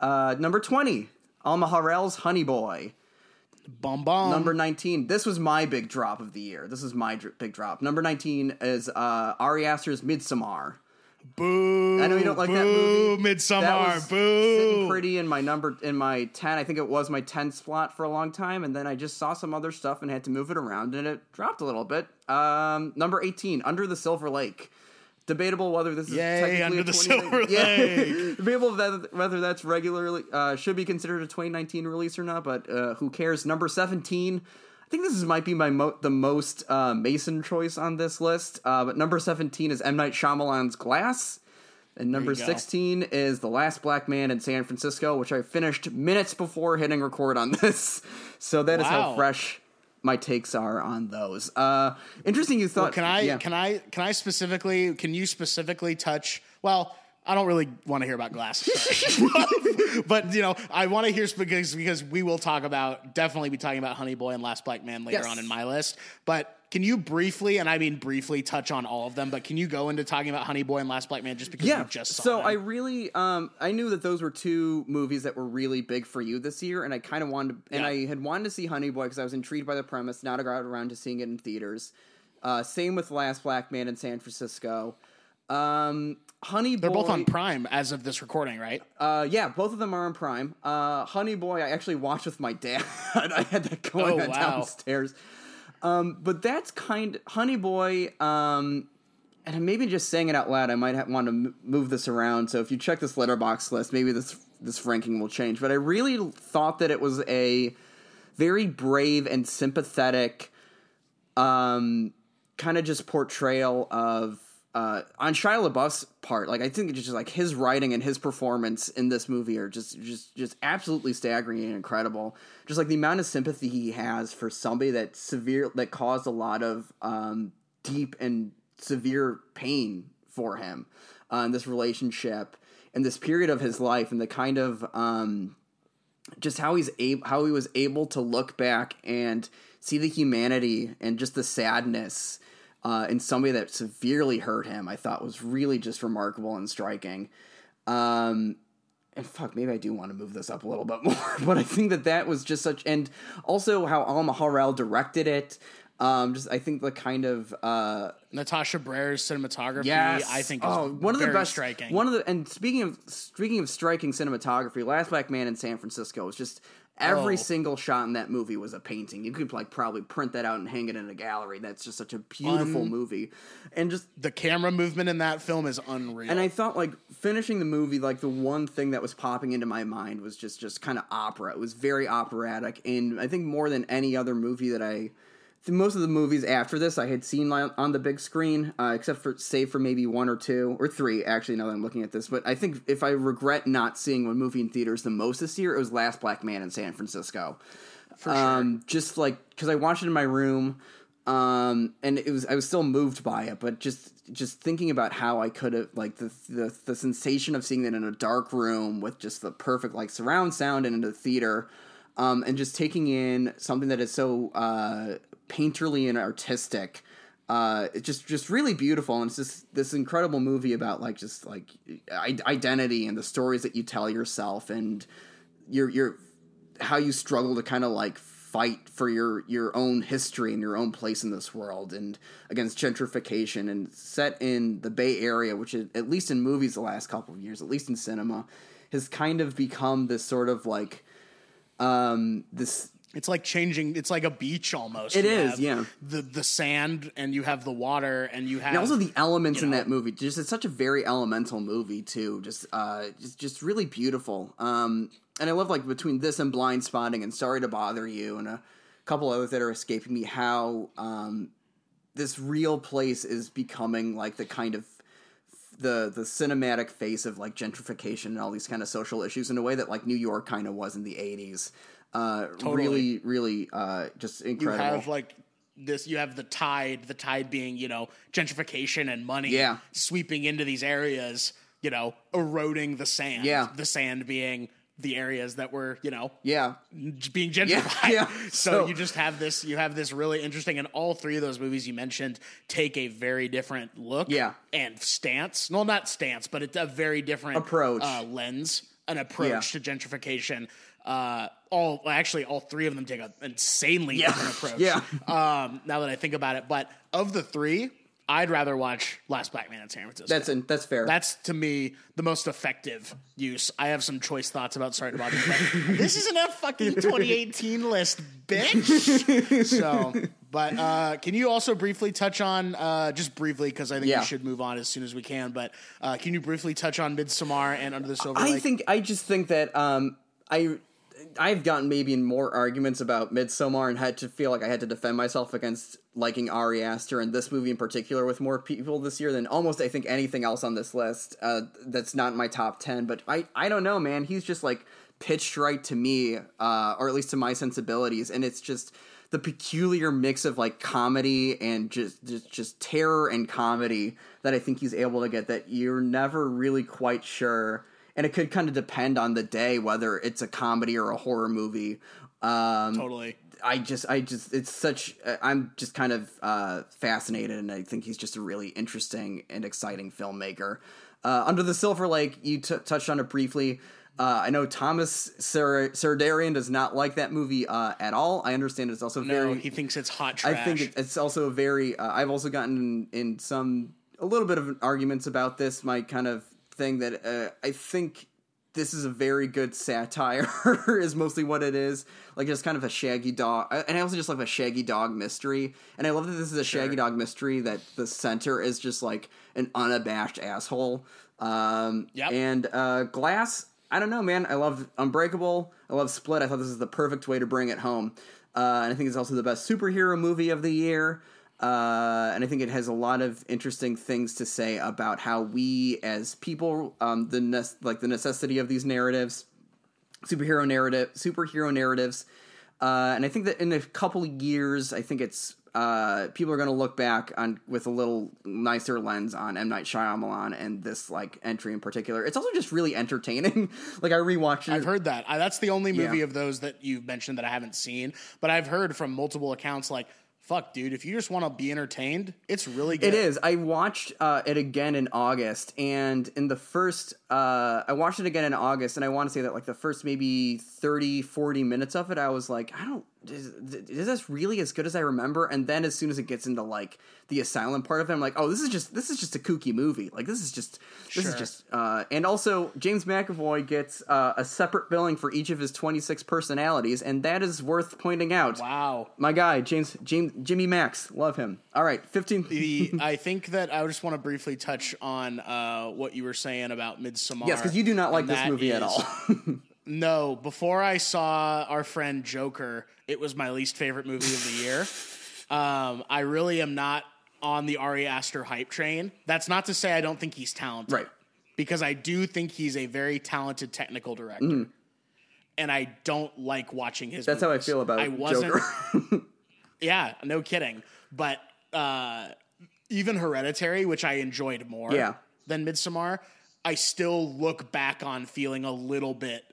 Uh, number 20, Alma Har'el's Honey Boy. Bum bum. Number 19, this was my big drop of the year. This is my dr- big drop. Number 19 is uh, Ari Aster's Midsommar. Boo. I know you don't like that boo, movie. Midsommar. That was boo. sitting pretty in my number in my 10. I think it was my 10 slot for a long time and then I just saw some other stuff and had to move it around and it dropped a little bit. Um, number 18, Under the Silver Lake. Debatable whether this is Yay, technically Under a the 20 Silver Yeah. Lake. Debatable whether that's regularly uh, should be considered a 2019 release or not, but uh, who cares? Number 17, I think this is, might be my mo- the most uh, Mason choice on this list. Uh, but number seventeen is M Night Shyamalan's Glass, and number you go. sixteen is The Last Black Man in San Francisco, which I finished minutes before hitting record on this. So that is how fresh my takes are on those. Uh, interesting, you thought. Can I yeah. can I can I specifically can you specifically touch well I don't really want to hear about glass, but you know I want to hear because because we will talk about definitely be talking about Honey Boy and Last Black Man later Yes. on in my list. But can you briefly and I mean briefly touch on all of them? But can you go into talking about Honey Boy and Last Black Man just because yeah. you just saw so them? I really, um, I knew that those were two movies that were really big for you this year, and I kind of wanted, to, and Yeah. I had wanted to see Honey Boy because I was intrigued by the premise. Not got around to seeing it in theaters. Uh, same with Last Black Man in San Francisco. Um, Honey Boy. They're Boy, both on Prime as of this recording, right? Uh, yeah, both of them are on Prime. Uh, Honey Boy, I actually watched with my dad. I had that going Oh, on wow. downstairs. Um, but that's kind Honey Boy. Um, and maybe just saying it out loud, I might want to m- move this around. So if you check this Letterboxd list, maybe this this ranking will change. But I really thought that it was a very brave and sympathetic um, kind of just portrayal of uh, on Shia LaBeouf's part. Like I think it's just like his writing and his performance in this movie are just just just absolutely staggering and incredible. Just like the amount of sympathy he has for somebody that severe that caused a lot of um, deep and severe pain for him uh, in this relationship and this period of his life and the kind of um, just how he's able how he was able to look back and see the humanity and just the sadness uh, in somebody that severely hurt him i thought was really just remarkable and striking um, and fuck maybe i do want to move this up a little bit more but i think that that was just such and also how alma har'el directed it um, just i think the kind of uh, Natasha Braier's cinematography, Yes, I think, is oh, one of the best. striking. One of the and speaking of speaking of striking cinematography, Last Black Man in San Francisco was just every Oh. single shot in that movie was a painting. You could like probably print that out and hang it in a gallery. That's just such a beautiful Un- movie, and just the camera movement in that film is unreal. and I thought like finishing the movie, like the one thing that was popping into my mind was just just kind of opera. It was very operatic, and I think more than any other movie that I. Most of the movies after this I had seen on on the big screen, uh, except for save for maybe one or two or three. Actually, now that I'm looking at this, but I think if I regret not seeing one movie in theaters the most this year, it was Last Black Man in San Francisco For um, just like because I watched it in my room, um, and it was I was still moved by it, but just just thinking about how I could have like the, the the sensation of seeing it in a dark room with just the perfect like surround sound and in a theater, um, and just taking in something that is so uh, painterly and artistic. Uh, it's just just really beautiful, and it's just this incredible movie about like just like I- identity and the stories that you tell yourself, and your your how you struggle to kind of like fight for your your own history and your own place in this world and against gentrification and set in the Bay Area, which is, at least in movies the last couple of years, at least in cinema, has kind of become this sort of like um this It's like changing. It's like a beach almost. It You is, yeah. The the sand and you have the water and you have and also the elements you in know. that movie just it's such a very elemental movie too just uh just just really beautiful um and i love like between this and blindspotting and sorry to bother you and a couple others that are escaping me how um this real place is becoming like the kind of the the cinematic face of like gentrification and all these kind of social issues in a way that like New York kind of was in the 80s. Uh really really uh just you incredible. have like this. You have the tide. The tide being you know gentrification and money. Yeah. Sweeping into these areas. You know, eroding the sand. Yeah. The sand being the areas that were you know yeah. being gentrified. yeah. So, So- you just have this you have this really interesting and all three of those movies you mentioned take a very different look Yeah. and stance. No, not stance, but it's a very different Approach. uh, lens, an approach Yeah. to gentrification. Uh, all well, actually all three of them take an insanely Yeah. different approach. Yeah. Um, now that I think about it, but of the three, I'd rather watch Last Black Man in San Francisco. That's that's fair. That's to me the most effective use. I have some choice thoughts about Sorry about this, but this isn't a fucking 2018 list, bitch. so, but uh, can you also briefly touch on uh, just briefly because I think Yeah. we should move on as soon as we can. But uh, can you briefly touch on Midsommar and Under the Silver I Lake? think I just think that um, I I've gotten maybe in more arguments about Midsommar and had to feel like I had to defend myself against liking Ari Aster and this movie in particular with more people this year than almost I think anything else on this list. Uh, that's not in my top ten, but I I don't know, man. He's just like pitched right to me, uh, or at least to my sensibilities, and it's just the peculiar mix of like comedy and just, just just terror and comedy that I think he's able to get that you're never really quite sure and it could kind of depend on the day whether it's a comedy or a horror movie. Um, Totally. I just, I just, it's such. I'm just kind of uh, fascinated, and I think he's just a really interesting and exciting filmmaker. Uh, Under the Silver Lake, you t- touched on it briefly. Uh, I know Thomas Ser- Serdarian does not like that movie uh, at all. I understand it's also No, very. he thinks it's hot trash. I think it's also a very. Uh, I've also gotten in, in some a little bit of arguments about this. My kind of thing that uh, I think this is a very good satire is mostly what it is. Like just kind of a shaggy dog, and I also just love a shaggy dog mystery. And I love that this is a shaggy dog mystery that the center is just like an unabashed asshole. Um, Yep. And uh, Glass, I don't know, man. I love Unbreakable. I love Split. I thought this is the perfect way to bring it home. Uh, and I think it's also the best superhero movie of the year. Uh, and I think it has a lot of interesting things to say about how we, as people, um, the ne- like the necessity of these narratives, superhero narrative, superhero narratives. Uh, and I think that in a couple of years, I think it's uh, people are going to look back on with a little nicer lens on M Night Shyamalan and this like entry in particular. It's also just really entertaining. like I rewatched it. I've heard that. I, that's the only movie Yeah. of those that you've mentioned that I haven't seen. But I've heard from multiple accounts like, fuck, dude, if you just want to be entertained, it's really good. It is. I watched uh, it again in August, and in the first, uh, I watched it again in August, and I want to say that like the first maybe 30, 40 minutes of it, I was like, I don't, is, is this really as good as I remember? And then as soon as it gets into like the asylum part of it, I'm like, oh, this is just this is just a kooky movie. Like this is just this is just, uh, and also James McAvoy gets uh, a separate billing for each of his 26 personalities, and that is worth pointing out. Wow. My guy, James, James, Jimmy Max, love him. All right, 15. The, I think that I just want to briefly touch on uh, what you were saying about Midsommar. Yes, because you do not like this movie at all. No, before I saw our friend Joker, it was my least favorite movie of the year. Um, I really am not on the Ari Aster hype train. That's not to say I don't think he's talented. right. Because I do think he's a very talented technical director. And I don't like watching his Mm. That's how I feel about I wasn't Joker. Yeah, no kidding. But uh, even Hereditary, which I enjoyed more Yeah. than Midsommar, I still look back on feeling a little bit.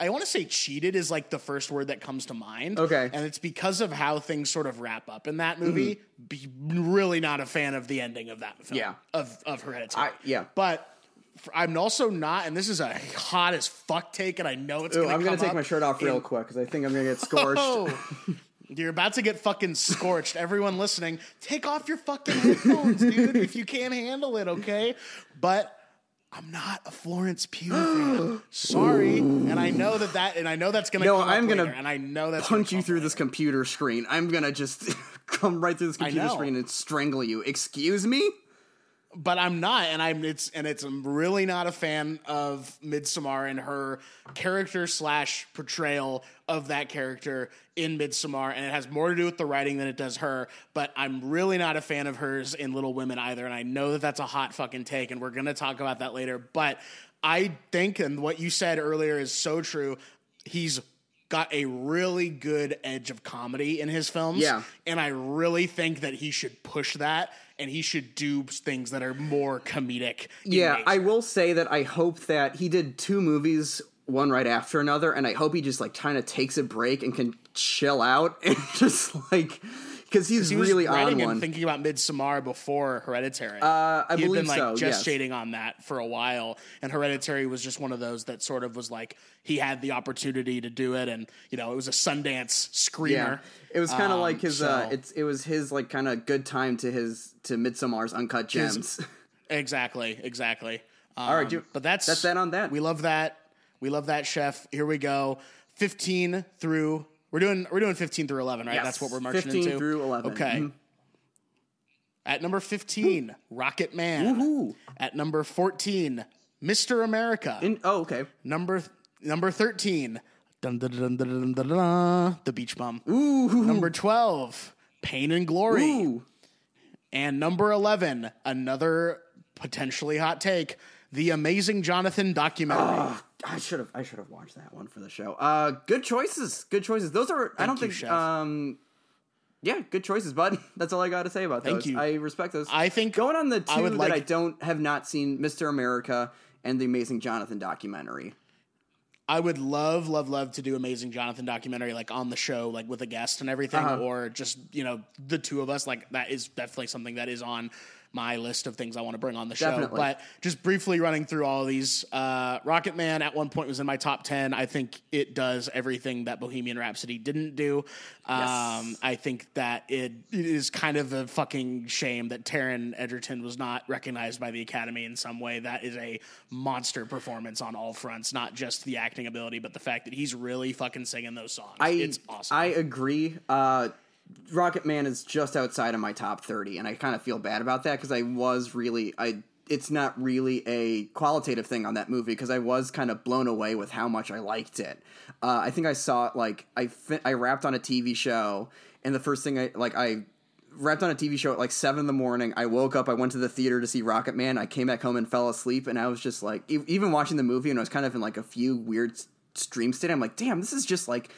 I want to say cheated is like the first word that comes to mind. Okay. Mm-hmm. And it's because of how things sort of wrap up in that movie. Be really not a fan of the ending of that film. Yeah. Of, of Hereditary. I- yeah. But I'm also not, and this is a hot as fuck take, and I know it's Ooh, going to I'm gonna take my shirt off real in- quick because I think I'm gonna get scorched. Oh, you're about to get fucking scorched. Everyone listening, take off your fucking headphones, dude, if you can't handle it, okay? But I'm not a Florence Pugh fan. Sorry, and I know that that, and I know that's gonna. No, come I'm gonna later, and I know that's Punch you through up this computer screen. I'm gonna just come right through this computer screen and strangle you. Excuse me? But I'm not, and I'm it's and it's I'm really not a fan of Midsommar and her character slash portrayal of that character in Midsommar, and it has more to do with the writing than it does her. But I'm really not a fan of hers in Little Women either, and I know that that's a hot fucking take, and we're gonna talk about that later. But I think, and what you said earlier is so true. He's got a really good edge of comedy in his films. Yeah. And I really think that he should push that and he should do things that are more comedic. Yeah, nature. I will say that I hope that he did two movies, one right after another, and I hope he just like kind of takes a break and can chill out and just like because he's he was really on writing one. and thinking about Midsommar before Hereditary. Uh, I he had believe been like so, yes. on that for a while, and Hereditary was just one of those that sort of was like he had the opportunity to do it, and you know it was a Sundance yeah, it was kind of Um, like his. uh It's it was his like kind of good time to his to Midsommar's uncut gems. Exactly, exactly. Um, All right, do- but that's that's that on that. We love that. We love that, chef. Here we go. Fifteen through. We're doing. We're doing fifteen through eleven, right? Yes, That's what we're marching 15 into. through 11. Okay. Mhm. At number fifteen, Rocketman. Woohoo. At number fourteen, Mister America. In, oh, okay. number number thirteen, Dun, dun, dun, dun, dun, dun, dun, the Beach Bum. Ooh, Number 12, Pain and Glory. ooh. And number 11, another potentially hot take, The Amazing Jonathan documentary. Ah, I should have I should have watched that one for the show. Uh, good choices. Good choices. Those are I don't you, think Chef. um. Yeah, good choices, bud. That's all I got to say about Thank those. you. I respect those. I think going on the two I that like- I don't have not seen, Mr. America and the Amazing Jonathan documentary. I would love, love, love to do Amazing Jonathan documentary like on the show, like with a guest and everything, Uh-huh. or just, you know, the two of us. Like that is definitely something that is on my list of things I want to bring on the show. Definitely. But just briefly running through all of these, uh, Rocketman at one point was in my top 10. I think it does everything that Bohemian Rhapsody didn't do. Um, I think that it, it is kind of a fucking shame that Taron Egerton was not recognized by the Academy in some way. That is a monster performance on all fronts, not just the acting ability, but the fact that he's really fucking singing those songs. I it's awesome. I agree. Uh, Rocketman is just outside of my top thirty, and I kind of feel bad about that because I was really I. It's not really a qualitative thing on that movie because I was kind of blown away with how much I liked it. Uh, I think I saw it like I fi- I wrapped on a TV show, and the first thing I like I wrapped on a TV show at like seven in the morning. I woke up, I went to the theater to see Rocketman. I came back home and fell asleep, and I was just like, e- even watching the movie, and I was kind of in like a few weird stream state. I'm like, damn, this is just like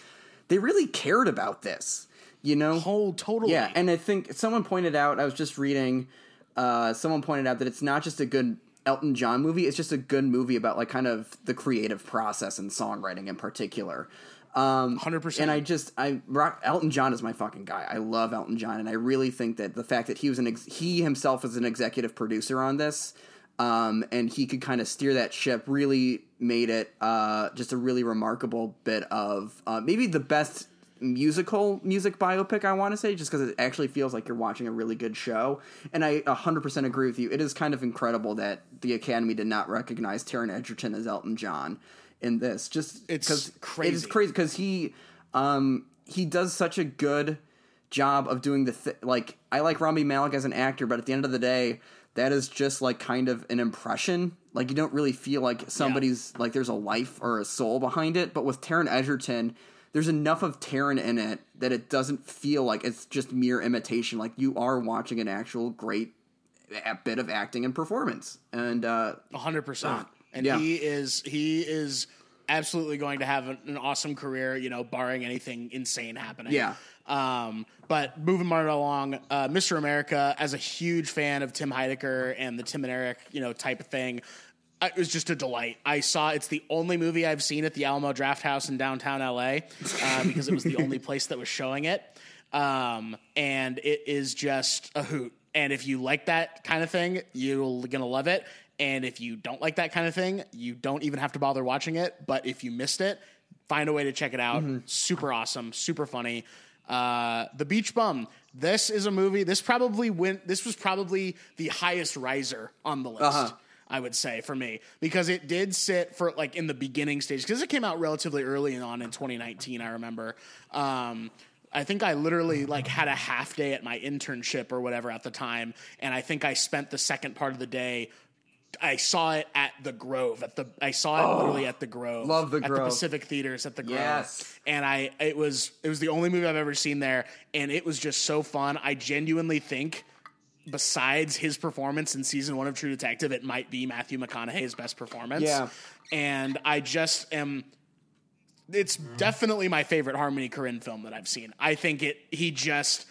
they really cared about this, you know? whole totally. Yeah, and I think someone pointed out. I was just reading. Uh, someone pointed out that it's not just a good Elton John movie; it's just a good movie about like kind of the creative process and songwriting in particular. Um, 100%. And I just I rock Elton John is my fucking guy. I love Elton John, and I really think that the fact that he was an ex- he himself is an executive producer on this. Um, and he could kind of steer that ship. Really made it uh, just a really remarkable bit of uh, maybe the best musical music biopic I want to say just because it actually feels like you're watching a really good show. And I 100% agree with you. It is kind of incredible that the Academy did not recognize Taron Egerton as Elton John in this. Just It's 'cause crazy. it's crazy. because he um he does such a good job of doing the th- like I like Rami Malek as an actor but at the end of the day that is just like kind of an impression. Like you don't really feel like somebody's like there's a life or a soul behind it. But with Taron Egerton there's enough of Taron in it that it doesn't feel like it's just mere imitation like you are watching an actual great a bit of acting and performance and uh hundred percent. And yeah. he is he is absolutely going to have an, awesome career. You know, barring anything insane happening. Yeah. Um, but moving right along, uh, Mr. America, as a huge fan of Tim Heidecker and the Tim and Eric, you know, type of thing, it was just a delight. I saw it's the only movie I've seen at the Alamo Drafthouse in downtown LA uh, because it was the only place that was showing it. Um, and it is just a hoot. And if you like that kind of thing, you're gonna love it. And if you don't like that kind of thing, you don't even have to bother watching it. But if you missed it, find a way to check it out. Super awesome, super funny. Uh, the Beach Bum. This is a movie. This probably went. This was probably the highest riser on the list. I would say for me because it did sit for like in the beginning stage because it came out relatively early on in 2019. I remember. Um, I think I literally like had a half day at my internship or whatever at the time, and I think I spent the second part of the day. I saw it at the Grove. At the I saw it literally at the Grove. love the at Grove. the Pacific Theaters at the Grove. Yes. and I it was it was the only movie I've ever seen there, and it was just so fun. I genuinely think besides his performance in season one of True Detective, it might be Matthew McConaughey's best performance. Yeah. And I just am it's definitely my favorite Harmony Korine film that I've seen. I think it he just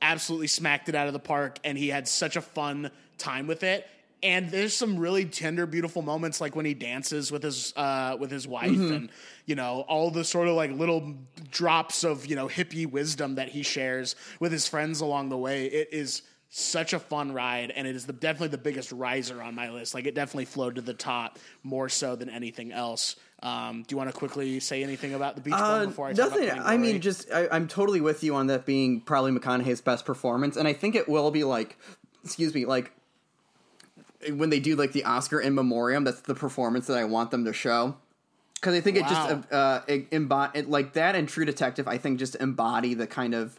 absolutely smacked it out of the park and he had such a fun time with it. And there's some really tender, beautiful moments like when he dances with his uh, with his wife and you know, all the sort of like little drops of, you know, hippie wisdom that he shares with his friends along the way. It is such a fun ride, and it is the, definitely the biggest riser on my list. Like it definitely flowed to the top more so than anything else. Um, do you want to quickly say anything about the beach Uh, before I nothing. I mean, just I, I'm totally with you on that being probably McConaughey's best performance, and I think it will be like, excuse me, like when they do like the Oscar in memoriam. That's the performance that I want them to show. Because I think it just uh, uh, it embody it, like that and True Detective. I think just embody the kind of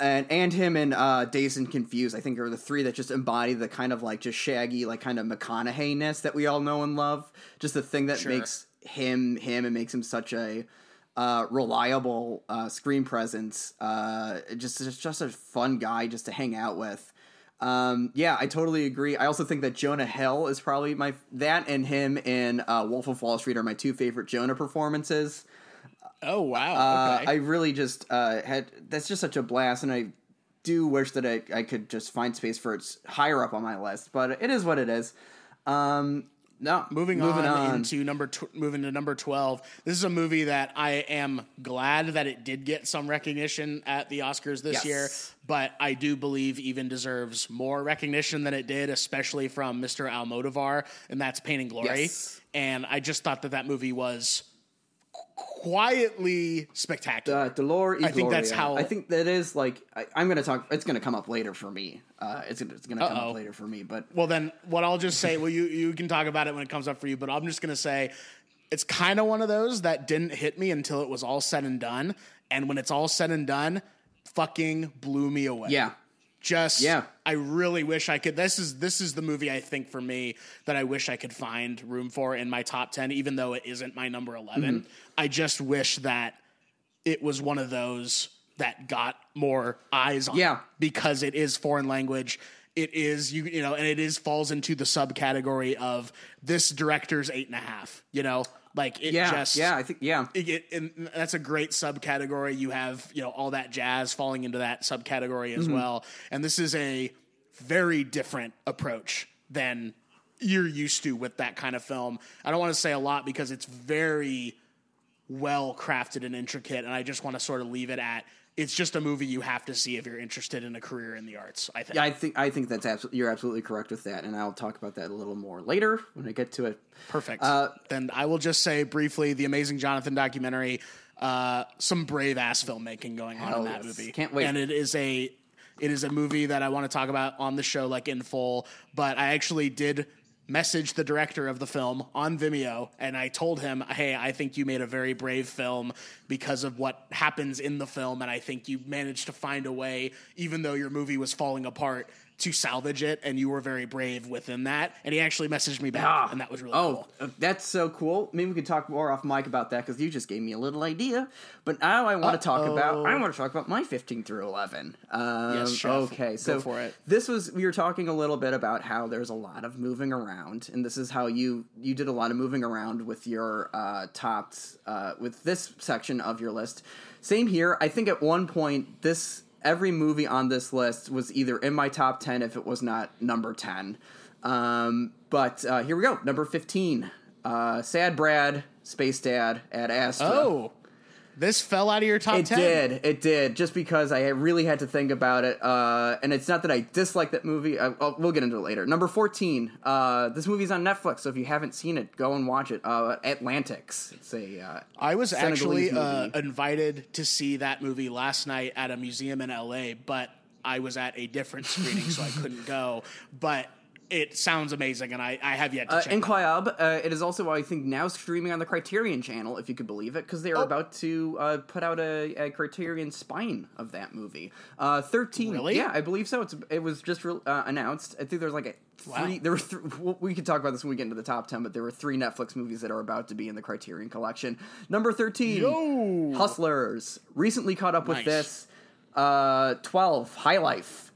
and and him and uh, Dazed and Confused. I think are the three that just embody the kind of like just shaggy, like kind of McConaughey-ness that we all know and love. Just the thing that Sure. makes him him and makes him such a uh, reliable uh, screen presence. Uh, just just just a fun guy just to hang out with. Um, yeah, I totally agree. I also think that Jonah Hill is probably my that and him in uh, Wolf of Wall Street are my two favorite Jonah performances. Oh wow. Uh, okay. I really just uh, had that's just such a blast, and I do wish that I, I could just find space for it higher up on my list, but it is what it is. Um, no, moving, moving on, into number tw- moving to number 12 this is a movie that i am glad that it did get some recognition at the oscars this Yes. year but i do believe even deserves more recognition than it did especially from mr almodovar and that's pain and glory Yes. and i just thought that that movie was quietly spectacular uh, Dolor I think that's how- I think that is like I, I'm gonna talk. It's gonna come up later for me. Uh, it's gonna, it's gonna come up later for me. But Well, then what I'll just say, well, you you can talk about it when it comes up for you, but I'm just gonna say it's kind of one of those that didn't hit me until it was all said and done, and when it's all said and done, fucking blew me away. yeah, just Yeah. I really wish I could. This is this is the movie I think for me that I wish I could find room for in my top ten, even though it isn't my number 11 Mm-hmm. I just wish that it was one of those that got more eyes on. Yeah. because it is foreign language. It is you you know, and it is falls into the subcategory of this director's eight and a half. You know, like it yeah, just yeah. I think yeah. it, it- and that's a great subcategory. You have you know all that jazz falling into that subcategory as mm-hmm. well, and this is a very different approach than you're used to with that kind of film. I don't want to say a lot because it's very well crafted and intricate, and I just want to sort of leave it at it's just a movie you have to see if you're interested in a career in the arts. I think. Yeah, I think I think that's absolutely you're absolutely correct with that, and I'll talk about that a little more later when I get to it. Perfect. Uh, then I will just say briefly the Amazing Jonathan documentary, uh, some brave ass filmmaking going on in that yes. movie. Can't wait. And it is a it is a movie that I want to talk about on the show like in full, but I actually did message the director of the film on Vimeo and I told him, "Hey, I think you made a very brave film because of what happens in the film and I think you managed to find a way even though your movie was falling apart to salvage it and you were very brave within that." And he actually messaged me back Ah. and that was really oh, cool. uh, that's so cool. Maybe we could talk more off mic about that because you just gave me a little idea. But now I want to talk about I want to talk about my 15 through 11. Um, Yes, chef. Okay, Go so for it. this was we were talking a little bit about how there's a lot of moving around, and this is how you you did a lot of moving around with your uh, tops uh, with this section of your list. Same here. I think at one point this every movie on this list was either in my top 10 if it was not number 10. Um, but uh, here we go. Number 15. Uh, Sad Brad, Space Dad, Ad Astra. Oh, this fell out of your top It 10. did. It did. Just because I really had to think about it. Uh, and it's not that I dislike that movie. I, oh, we'll get into it later. Number 14. Uh, this movie's on Netflix, so if you haven't seen it, go and watch it. Uh, Atlantics. It's a. Uh, I was Senegalese actually uh, invited to see that movie last night at a museum in LA, but I was at a different screening, so I couldn't go. But it sounds amazing, and I, I have yet to Uh, check. it out. Incroyable. Uh, it is also, I think, now streaming on the Criterion channel, if you could believe it, because they are Oh. about to uh, put out a, a Criterion spine of that movie. Uh, Thirteen. Really? Yeah, I believe so. It's it was just re- uh, announced. I think there's like a three. Wow. There were th- we could talk about this when we get into the top ten, but there were three Netflix movies that are about to be in the Criterion collection. Number thirteen. Yo! Hustlers. Recently caught up with this. Uh, Twelve. High Life.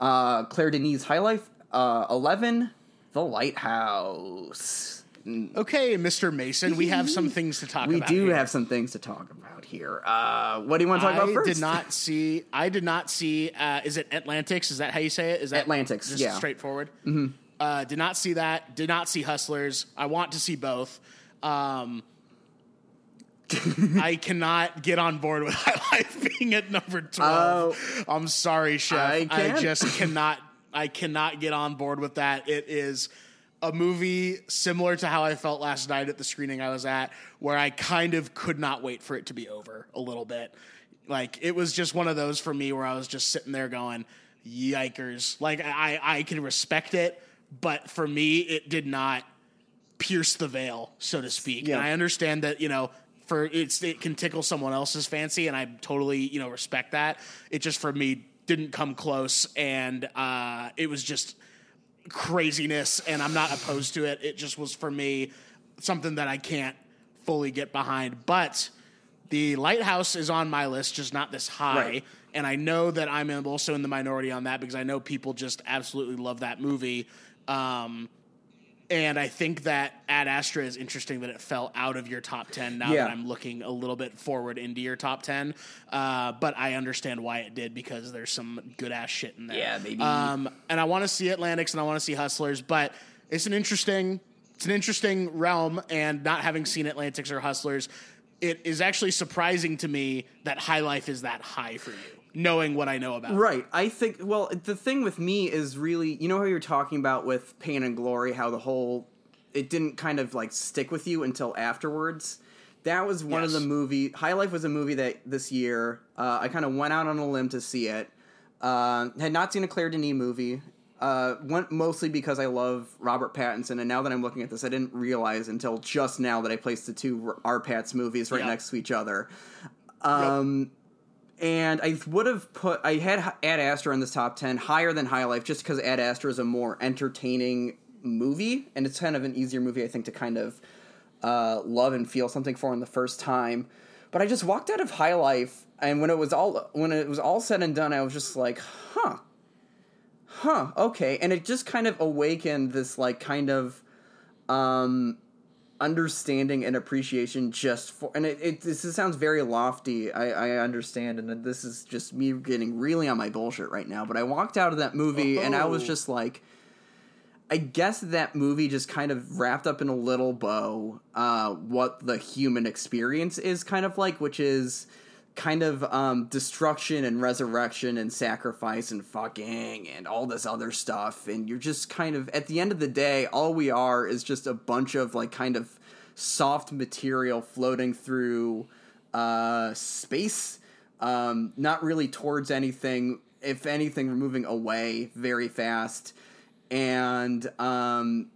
Uh, Claire Denis High Life. Uh, Eleven. The Lighthouse. Okay, Mr. Mason, we have some things to talk We about. We do here. have some things to talk about here. Uh, what do you want to talk about first? I did not see. I did not see. Uh, is it Atlantics? Is that how you say it? Is that Atlantics, Just yeah. straightforward. Mm-hmm. Uh, did not see that. Did not see Hustlers. I want to see both. Um, I cannot get on board with High Life being at number twelve. I'm sorry, Chef. I I, just cannot. I cannot get on board with that. It is a movie similar to how I felt last night at the screening I was at, where I kind of could not wait for it to be over a little bit. Like it was just one of those for me where I was just sitting there going, "Yikers!" Like I I can respect it, but for me it did not pierce the veil, so to speak. Yeah. And I understand that you know for it's it can tickle someone else's fancy, and I totally you know respect that. It just for me didn't come close, and uh, it was just craziness, and I'm not opposed to it. It just was for me something that I can't fully get behind, but. The Lighthouse is on my list, just not this high. Right. And I know that I'm also in the minority on that because I know people just absolutely love that movie. Um, and I think that Ad Astra is interesting that it fell out of your top 10 now Yeah. that I'm looking a little bit forward into your top 10. Uh, but I understand why it did because there's some good ass shit in there. Yeah, baby. Um, and I want to see Atlantics and I want to see Hustlers, but it's an interesting it's an interesting realm and not having seen Atlantics or Hustlers, it is actually surprising to me that High Life is that high for you, knowing what I know about. Right. I think, well, the thing with me is really, you know how you're talking about with Pain and Glory, how the whole, it didn't kind of like stick with you until afterwards. That was one of the movie, High Life was a movie that this year, uh, I kind of went out on a limb to see it. Uh, had not seen a Claire Denis movie. Uh, went mostly because I love Robert Pattinson, and now that I'm looking at this, I didn't realize until just now that I placed the two R. Pats movies right Yeah. next to each other. Um, and I would have put I had Ad Astra in this top ten higher than High Life just because Ad Astra is a more entertaining movie and it's kind of an easier movie I think to kind of uh, love and feel something for in the first time. But I just walked out of High Life and when it was all when it was all said and done, I was just like, huh, huh, okay, and it just kind of awakened this like kind of um understanding and appreciation just for and it, it this sounds very lofty I, I understand and this is just me getting really on my bullshit right now but i walked out of that movie and i was Oh. just like i guess that movie just kind of wrapped up in a little bow uh what the human experience is kind of like which is kind of um destruction and resurrection and sacrifice and fucking and all this other stuff. And you're just kind of at the end of the day all we are is just a bunch of like kind of soft material floating through uh space um not really towards anything if anything we're moving away very fast. And um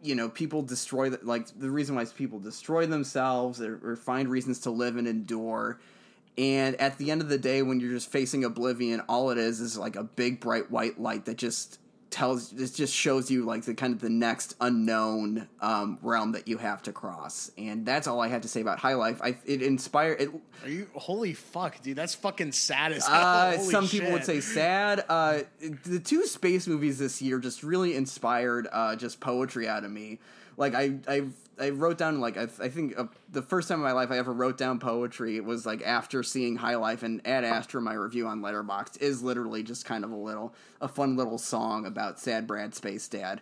you know people destroy like the reason why people destroy themselves or, or find reasons to live and endure and at the end of the day when you're just facing oblivion all it is is like a big bright white light that just tells it just shows you like the kind of the next unknown um, realm that you have to cross and that's all i have to say about high life I, it inspired it Are you holy fuck, dude? That's fucking sad as hell. uh, some people would say sad. Uh, the two space movies this year just really inspired uh, just poetry out of me. Like I, I, I wrote down like I, I think uh, the first time in my life I ever wrote down poetry was like after seeing High Life and Ad Astra. My review on Letterboxd is literally just kind of a little a fun little song about sad Brad Space Dad.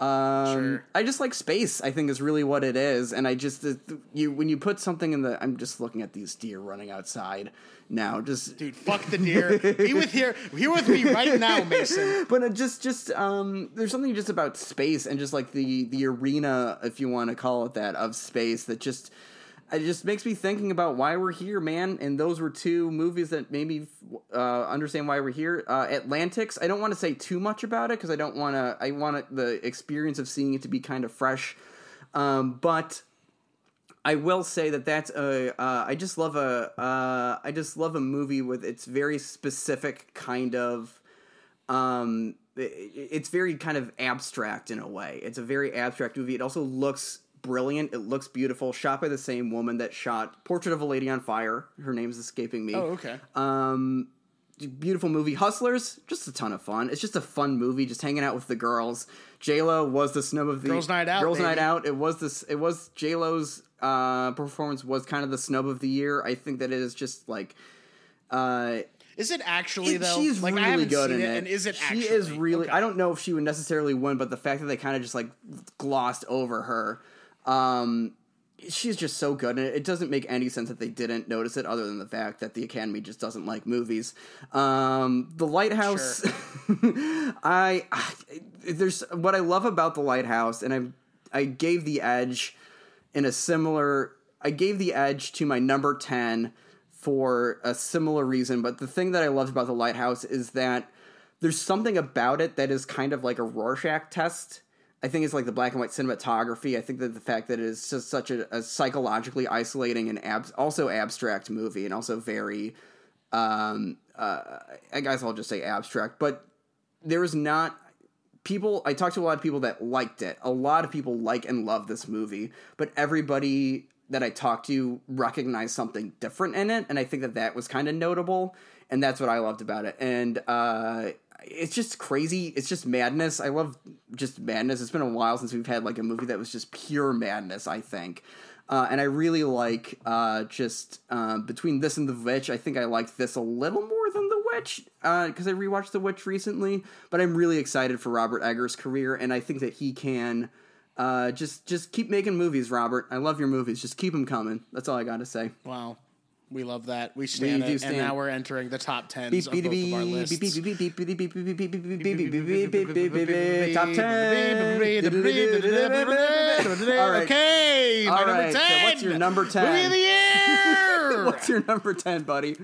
Um, Sure. I just like space. I think is really what it is, and I just you when you put something in the. I'm just looking at these deer running outside now. Just Dude, fuck the deer. Be with here, here with me right now, Mason. but it just just um there's something just about space and just like the the arena if you want to call it that of space that just it just makes me thinking about why we're here man and those were two movies that made me uh, understand why we're here uh, atlantics i don't want to say too much about it because i don't want to i want the experience of seeing it to be kind of fresh um, but I will say that that's a. Uh, I just love a. Uh, I just love a movie with its very specific kind of. Um, it's very kind of abstract in a way. It's a very abstract movie. It also looks brilliant. It looks beautiful. Shot by the same woman that shot Portrait of a Lady on Fire. Her name's escaping me. Oh, okay. Um, beautiful movie. Hustlers, just a ton of fun. It's just a fun movie, just hanging out with the girls. J Lo was the snub of the Girls' night out, Girls' night out. It was this. It was J Lo's uh, performance was kind of the snub of the year. I think that it is just like. Uh, Is it actually it- though? she's like really good in it, it. and is it she actually? is really. Okay. I don't know if she would necessarily win, but the fact that they kind of just like glossed over her, um, she's just so good, and it, doesn't make any sense that they didn't notice it, other than the fact that the Academy just doesn't like movies. Um, the Lighthouse, I, I there's what I love about the Lighthouse, and I I gave the edge in a similar. I gave the edge to my number ten for a similar reason, but the thing that I loved about the Lighthouse is that there's something about it that is kind of like a Rorschach test. I think it's like the black and white cinematography. I think that the fact that it is just such a, a psychologically isolating and ab- also abstract movie, and also very, um, uh, I guess I'll just say abstract. But there is not people. I talked to a lot of people that liked it. A lot of people like and love this movie, but everybody that I talked to recognized something different in it, and I think that that was kind of notable, and that's what I loved about it. And uh, it's just crazy. It's just madness. I love just madness. It's been a while since we've had like a movie that was just pure madness. I think. Uh, and I really like uh, just uh, between this and The Witch. I think I like this a little more than The Witch because I rewatched The Witch recently. But I'm really excited for Robert Eggers' career, and I think that he can uh, just just keep making movies. Robert, I love your movies. Just keep them coming. That's all I got to say. Wow. We love that. We stand it, and now we're entering the top tens of both of our lists. Top ten. Okay, my number ten. What's your number ten? Movie of the year. what's your number ten, buddy?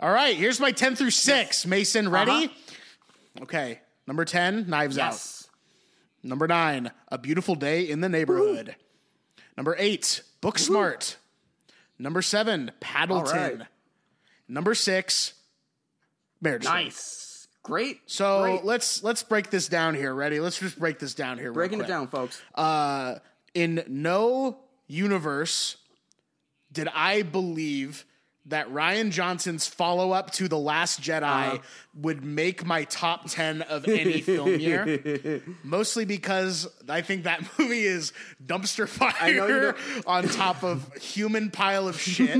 All right, here's my ten through six. Mason, ready? Okay, number ten, Knives. Out. Number nine, A Beautiful Day in the Neighborhood. Number eight, Booksmart. Number 7, Paddleton. Right. Number 6, Marriage Story. Nice. Great. So Great. let's let's break this down here. Ready? Let's just break this down here. breaking it down, folks. Uh, in no universe did I believe that Rian Johnson's follow up to The Last Jedi Uh-huh. would make my top 10 of any film year. Mostly because I think that movie is dumpster fire on top of human pile of shit.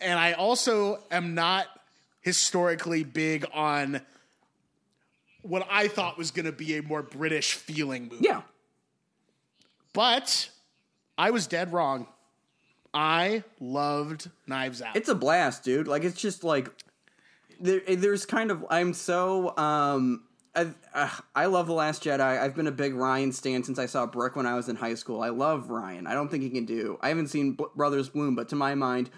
and I also am not historically big on what I thought was going to be a more British feeling movie. Yeah. But I was dead wrong. I loved Knives Out. It's a blast, dude. Like it's just like there, there's kind of I'm so um I, uh, I love the Last Jedi. I've been a big Rian stan since I saw Brick when I was in high school. I love Rian. I don't think he can do. I haven't seen B- Brothers Bloom, but to my mind,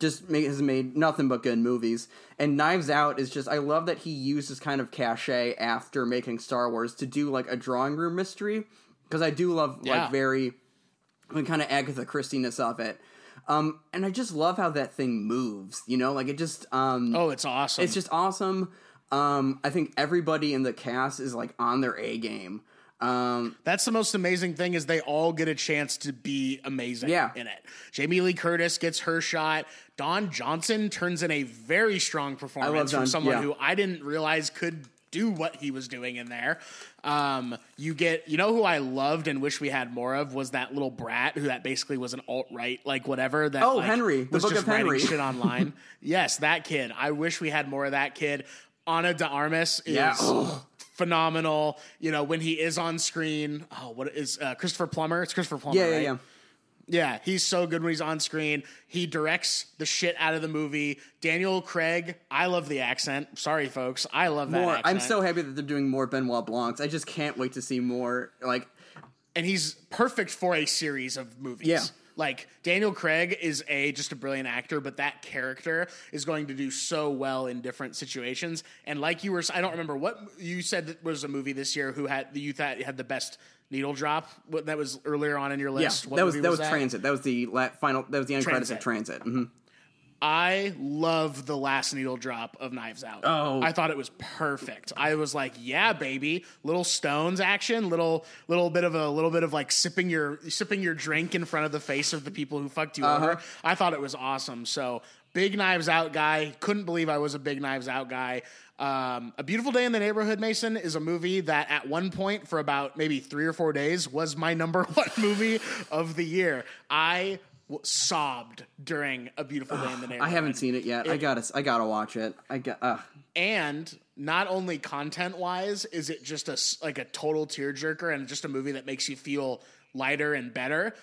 just make, has made nothing but good movies. And Knives Out is just I love that he uses kind of cachet after making Star Wars to do like a drawing room mystery because I do love Yeah. like very kind of Agatha Christie-ness of it. Um, and I just love how that thing moves. You know, like it just um, oh, it's awesome. it's just awesome. Um, I think everybody in the cast is like on their A game. Um, That's the most amazing thing is they all get a chance to be amazing Yeah. in it. Jamie Lee Curtis gets her shot. Don Johnson turns in a very strong performance from someone yeah. who I didn't realize could do what he was doing in there. Um, you get, you know, who I loved and wish we had more of was that little brat who that basically was an alt right, like whatever. That Oh, like, Henry, the was Book just writing Henry. shit online. yes, that kid. I wish we had more of that kid. Ana de Armas is Yeah. Phenomenal. You know, when he is on screen, oh, what is uh, Christopher Plummer? It's Christopher Plummer. yeah, yeah, right? yeah. Yeah, he's so good when he's on screen. He directs the shit out of the movie. Daniel Craig, I love the accent. Sorry, folks, I love that. More. accent. I'm so happy that they're doing more Benoit Blancs. I just can't wait to see more. Like, and he's perfect for a series of movies. Yeah. Like Daniel Craig is a just a brilliant actor, but that character is going to do so well in different situations. And like you were, I don't remember what you said that was a movie this year who had that you thought had the best needle drop. What that was earlier on in your yeah, list. What that was movie that was Transit. That was the la- final. That was the end credits of Transit. hmm I love the last needle drop of Knives Out. Oh. I thought it was perfect. I was like, yeah, baby, little stones action, little little bit of a little bit of like sipping your sipping your drink in front of the face of the people who fucked you over. I thought it was awesome. So big Knives Out guy. Couldn't believe I was a big Knives Out guy. Um, a Beautiful Day in the Neighborhood, Mason, is a movie that at one point for about maybe three or four days was my number one movie of the year. I sobbed during A Beautiful Day in the Neighborhood. I haven't seen it yet. I gotta. I gotta watch it. I got. Uh, and not only content wise is it just a like a total tearjerker and just a movie that makes you feel lighter and better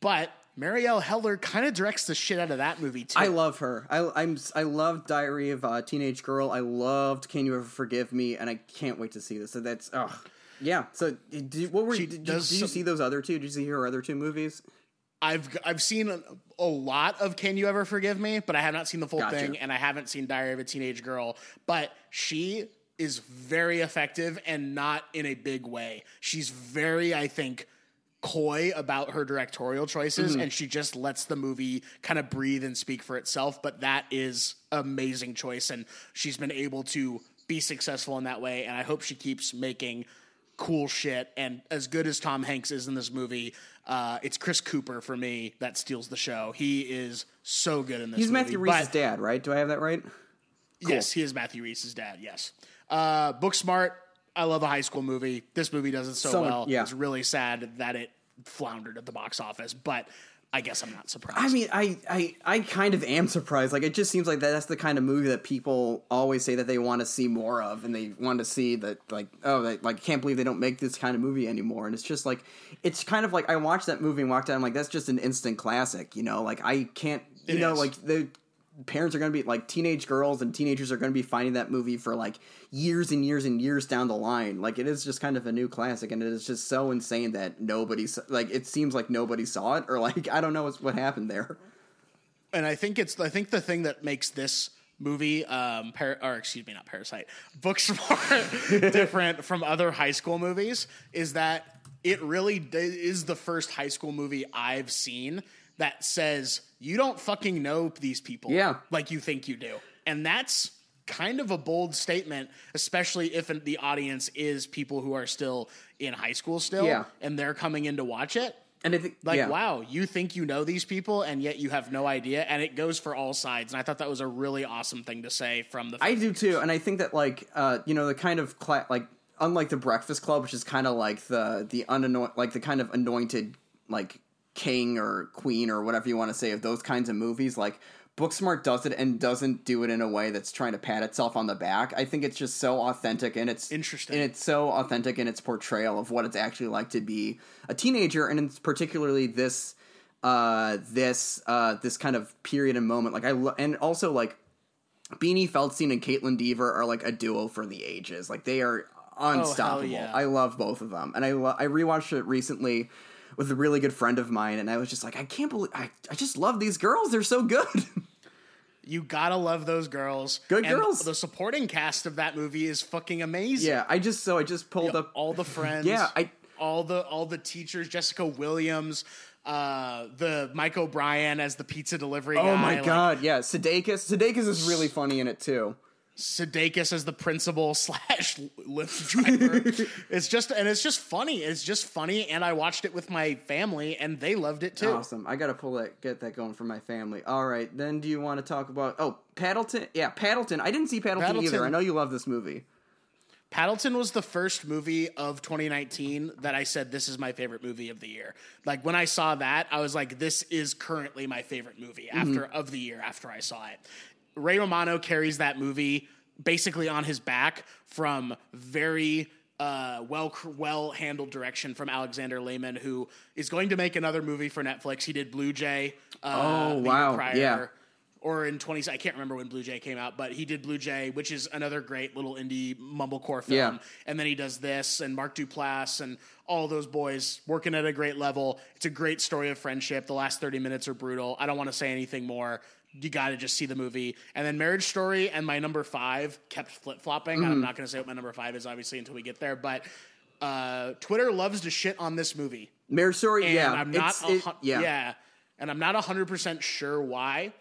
but marielle heller kind of directs the shit out of that movie too I love her. I, I'm. I loved Diary of a Teenage Girl. I loved Can You Ever Forgive Me? And I can't wait to see this. So that's. oh Yeah. So, did, what were? Did, does did you see those other two? Did you see her other two movies? I've i've seen a, a lot of can you ever forgive me but i have not seen the full Gotcha. thing and i haven't seen diary of a teenage girl but she is very effective and not in a big way she's very i think coy about her directorial choices Mm-hmm. and she just lets the movie kind of breathe and speak for itself but that is amazing choice and she's been able to be successful in that way and i hope she keeps making cool shit. And as good as Tom Hanks is in this movie, uh, it's Chris Cooper for me that steals the show. He is so good in this. He's movie. Matthew Rhys's dad, right? Do I have that right? Yes, he is Matthew Rhys's dad. Yes. Uh, Booksmart. I love a high school movie. This movie does it so, So- well. yeah. It's really sad that it floundered at the box office, but I guess I'm not surprised. I mean, I, I, I kind of am surprised. Like, it just seems like that's the kind of movie that people always say that they want to see more of, and they want to see that, like, oh, they, like, can't believe they don't make this kind of movie anymore. And it's just like, it's kind of like I watched that movie and walked out. I'm like, that's just an instant classic, you know? Like, I can't, you It know, is. like the parents are going to be like teenage girls and teenagers are going to be finding that movie for like years and years and years down the line. Like, it is just kind of a new classic, and it is just so insane that nobody, like, it seems like nobody saw it, or like, I don't know what happened there. and I think it's I think the thing that makes this movie um par- or excuse me not parasite booksmart different from other high school movies is that it really is the first high school movie I've seen that says you don't fucking know these people Yeah. like you think you do and that's kind of a bold statement especially if the audience is people who are still in high school still Yeah. and they're coming in to watch it And I think, like yeah. wow you think you know these people and yet you have no idea and it goes for all sides and i thought that was a really awesome thing to say from the I do too, and I think that like uh, you know the kind of cla- like unlike the Breakfast Club, which is kind of like the the unanoint like the kind of anointed like king or queen or whatever you want to say of those kinds of movies. Like Booksmart does it and doesn't do it in a way that's trying to pat itself on the back. I think it's just so authentic and it's Interesting. and it's so authentic in its portrayal of what it's actually like to be a teenager, and it's particularly this uh this uh this kind of period and moment. Like I lo- and also like Beanie Feldstein and Kaitlyn Dever are like a duo for the ages. Like they are unstoppable. yeah. I love both of them, and I lo- I rewatched it recently with a really good friend of mine, and I was just like, I can't believe I I just love these girls. They're so good. you gotta love those girls Good And girls. the supporting cast of that movie is fucking amazing yeah, I just so I just pulled up. all the friends Yeah, I- all the all the teachers jessica williams uh the mike o'brien as the pizza delivery guy Oh my like, god, yeah, Sudeikis. Sudeikis is really funny in it too. Sudeikis as the principal slash Lyft driver. it's just and it's just funny. It's just funny, and I watched it with my family, and they loved it too. Awesome. I gotta pull that, get that going for my family. All right, then do you want to talk about? Oh, Paddleton. Yeah, Paddleton. I didn't see Paddleton, either. I know you love this movie. Paddleton was the first movie of 2019 that I said this is my favorite movie of the year. Like when I saw that, I was like, this is currently my favorite movie after mm-hmm. of the year after I saw it. Ray Romano carries that movie basically on his back from very uh, well well handled direction from Alexander Lehmann, who is going to make another movie for Netflix. He did Blue Jay. Uh, Oh, wow. prior Yeah. or in 20 I can't remember when Blue Jay came out, but he did Blue Jay, which is another great little indie mumblecore film. Yeah. And then he does this and Mark Duplass and all those boys working at a great level. It's a great story of friendship. The last 30 minutes are brutal. I don't want to say anything more. You got to just see the movie. And then Marriage Story and my number 5 kept flip-flopping. Mm-hmm. I'm not going to say what my number 5 is obviously until we get there, but uh, Twitter loves to shit on this movie Marriage Story. and yeah, I'm not, it's- a it- yeah. yeah, and I'm not hundred percent sure why.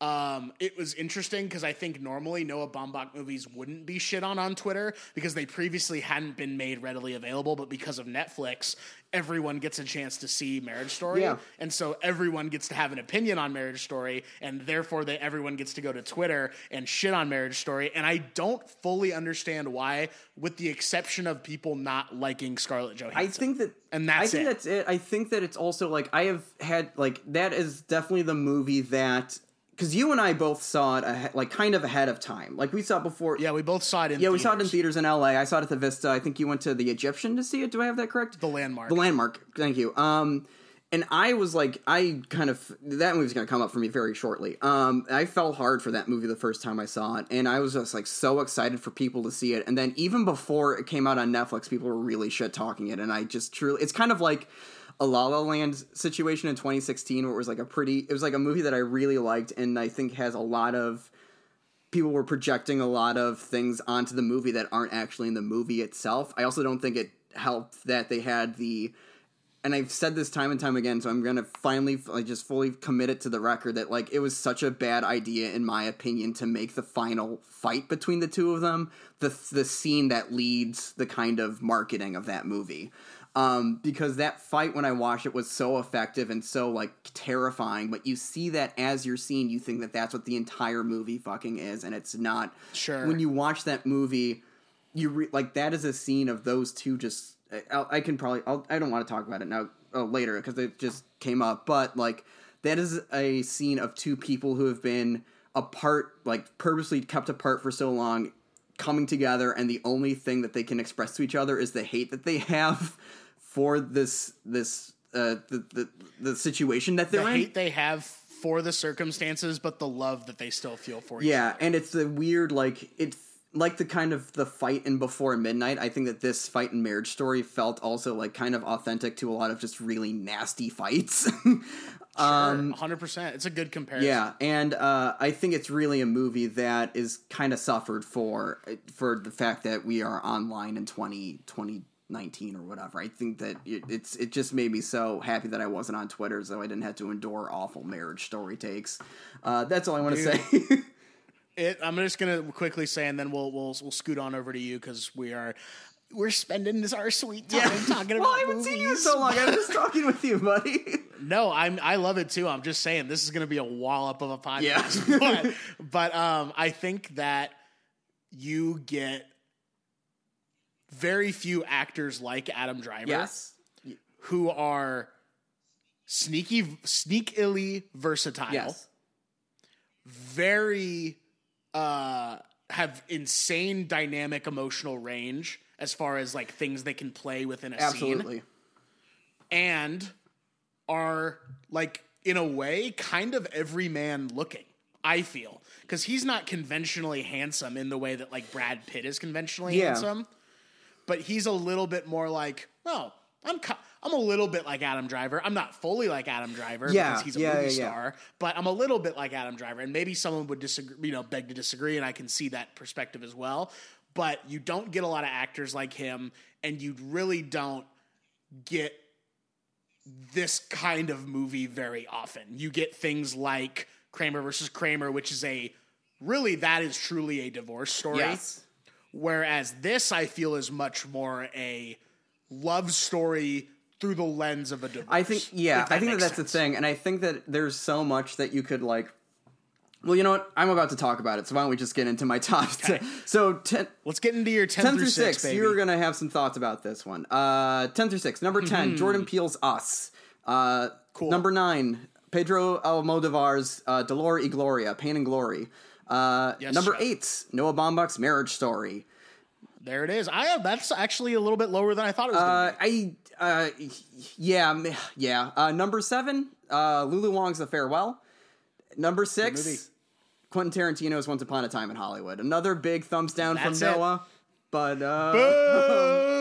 Um, it was interesting because I think normally Noah Baumbach movies wouldn't be shit on on Twitter because they previously hadn't been made readily available, but because of Netflix, everyone gets a chance to see Marriage Story, Yeah. and so everyone gets to have an opinion on Marriage Story, and therefore they everyone gets to go to Twitter and shit on Marriage Story, and I don't fully understand why, with the exception of people not liking Scarlett Johansson. I think that, And that's I think it. that's it. I think that it's also like I have had like that is definitely the movie that because you and I both saw it ahe- like kind of ahead of time. Like we saw it before. Yeah, we both saw it in Yeah, we saw it in theaters. theaters in LA. I saw it at the Vista. I think you went to the Egyptian to see it. Do I have that correct? The Landmark. The landmark. Thank you. Um, and I was like, I kind of that movie's gonna come up for me very shortly. Um, I fell hard for that movie the first time I saw it, and I was just like so excited for people to see it. And then even before it came out on Netflix, people were really shit talking it, and I just truly, it's kind of like a La La Land situation in 2016, where it was like a pretty, it was like a movie that I really liked, and I think has a lot of people were projecting a lot of things onto the movie that aren't actually in the movie itself. I also don't think it helped that they had the and I've said this time and time again, so I'm gonna finally like just fully commit it to the record that like it was such a bad idea in my opinion to make the final fight between the two of them the the scene that leads the kind of marketing of that movie. Um, because that fight when I watched it was so effective and so like terrifying, but you see that as you're seeing, you think that that's what the entire movie fucking is, and it's not. Sure. When you watch that movie, you re- like that is a scene of those two just I, I can probably I'll, I don't want to talk about it now uh, later because it just came up but like that is a scene of two people who have been apart like purposely kept apart for so long coming together and the only thing that they can express to each other is the hate that they have for this this uh the the, the situation that they're the in hate they have for the circumstances, but the love that they still feel for each Yeah, and it's the weird like it's like the kind of the fight in Before Midnight. I think that this fight in Marriage Story felt also like kind of authentic to a lot of just really nasty fights. um, hundred percent. It's a good comparison. yeah, and uh, I think it's really a movie that is kind of suffered for for the fact that we are online in 20, 2019 or whatever. I think that it, it's it just made me so happy that I wasn't on Twitter, so I didn't have to endure awful Marriage Story takes. Uh, that's all I want to say. It, I'm just gonna quickly say, and then we'll we'll we'll scoot on over to you because we are we're spending this our sweet time talking well, about I haven't movies. seen you in so long. I'm just talking with you, buddy. No, I'm I love it too. I'm just saying this is going to be a wallop of a podcast. Yeah. but but um, I think that you get very few actors like Adam Driver yes. who are sneaky, sneakily versatile. Yes. very uh have insane dynamic emotional range as far as like things they can play within a scene Absolutely. and are like in a way kind of every man looking i feel because he's not conventionally handsome in the way that like brad pitt is conventionally Yeah. handsome but he's a little bit more like oh i'm co- i'm a little bit like adam driver i'm not fully like adam driver Yeah, because he's a yeah, movie yeah. star but i'm a little bit like adam driver and maybe someone would disagree you know beg to disagree and i can see that perspective as well but you don't get a lot of actors like him and you really don't get this kind of movie very often. You get things like Kramer versus Kramer, which is a really that is truly a divorce story. Yes. Whereas this, I feel, is much more a love story through the lens of a divorce. I think yeah, I think that that's sense. the thing, and I think that there's so much that you could like. Well, you know what? I'm about to talk about it, so why don't we just get into my top? Okay. So ten, Let's get into your 10, 10 through through 6, 6, you're going to have some thoughts about this one. Uh, 10 through 6. Number 10, Jordan Peele's Us. Uh, Mm-hmm. Cool. Number 9, Pedro Almodovar's uh, Dolor y Gloria, Pain and Glory. Uh, Yes, number chef. 8, Noah Baumbach's Marriage Story. there it is. I have that's actually a little bit lower than I thought it was Uh, I, uh, yeah, yeah. Uh, number 7, uh, Lulu Wang's The Farewell. Number 6, Quentin Tarantino's Once Upon a Time in Hollywood. Another big thumbs down That's from it. Noah. But, uh. Boo!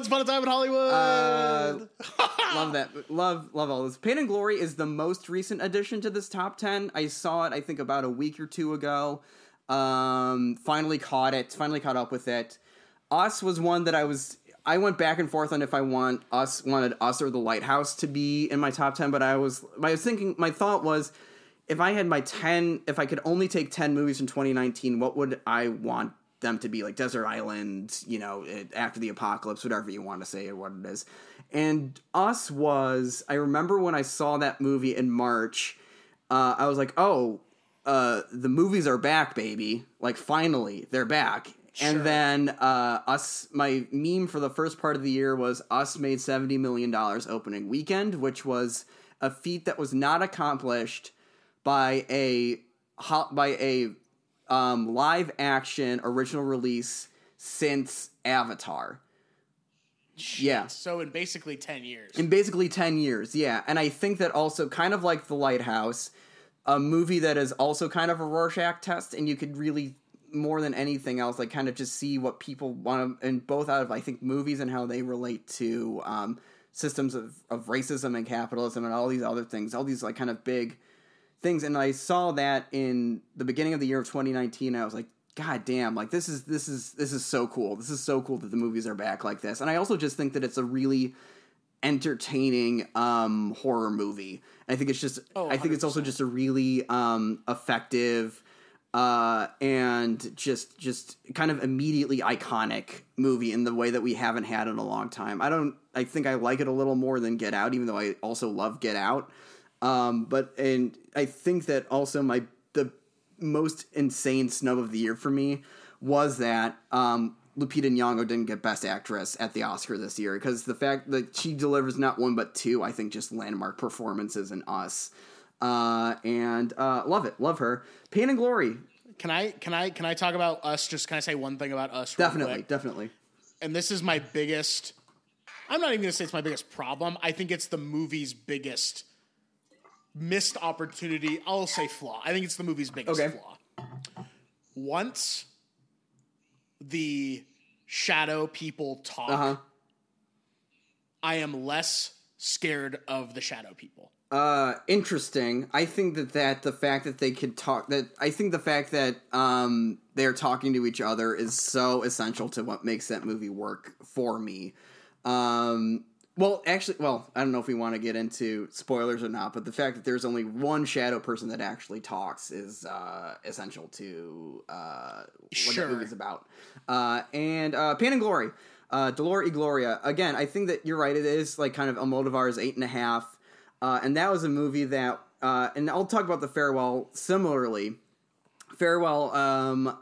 Once upon a time in Hollywood. Uh, love that. Love love all this. Pain and Glory is the most recent addition to this top ten. I saw it, I think, about a week or two ago. Um, finally caught it. Finally caught up with it. Us was one that I was. I went back and forth on if I want us wanted us or the Lighthouse to be in my top ten, but I was I was thinking my thought was if I had my 10 if I could only take 10 movies in 2019 what would I want them to be like Desert Island you know it- after the apocalypse whatever you want to say or what it is. And us was I remember when I saw that movie in March uh, I was like oh uh, the movies are back baby. Like finally they're back. Sure. and then uh, us my meme for the first part of the year was us made 70 million dollars opening weekend which was a feat that was not accomplished by a by a um, live action original release since Avatar. Yeah. So in basically ten years. In basically 10 years, yeah. And I think that also, kind of like The Lighthouse, a movie that is also kind of a Rorschach test, and you could really, more than anything else, like kind of just see what people want to, and both out of, I think, movies and how they relate to um, systems of, of racism and capitalism and all these other things, all these like kind of big things. And I saw that in the beginning of the year of 2019. I was like, God damn, like this is this is this is so cool. This is so cool that the movies are back like this. And I also just think that it's a really entertaining um, horror movie. I think it's just. Oh, I think it's also just a really um, effective uh, and just just kind of immediately iconic movie in the way that we haven't had in a long time. I don't. I think I like it a little more than Get Out, even though I also love Get Out. Um, but and I think that also my the most insane snub of the year for me was that um, Lupita Nyong'o didn't get Best Actress at the Oscar this year because the fact that she delivers not one but two, I think, just landmark performances in Us. Uh, and uh, love it, love her. Pain and Glory, Can I can I can I talk about us? Just can I say one thing about us? definitely, quick? definitely. and this is my biggest I'm not even gonna say it's my biggest problem. I think it's the movie's biggest missed opportunity. I'll say flaw. I think it's the movie's biggest Okay. flaw. Once the shadow people talk, Uh huh. I am less scared of the shadow people. Uh, interesting. I think that that the fact that they could talk that I think the fact that um they're talking to each other is so essential to what makes that movie work for me. Um, well, actually, well, I don't know if we want to get into spoilers or not, but the fact that there's only one shadow person that actually talks is uh, essential to uh, what Sure. that movie's about. Uh, and uh, Pain and Glory, uh, Dolor y Gloria. Again, I think that you're right. It is like kind of a Almodovar's eight and a half, uh, and that was a movie that. Uh, and I'll talk about the farewell similarly. Farewell, um,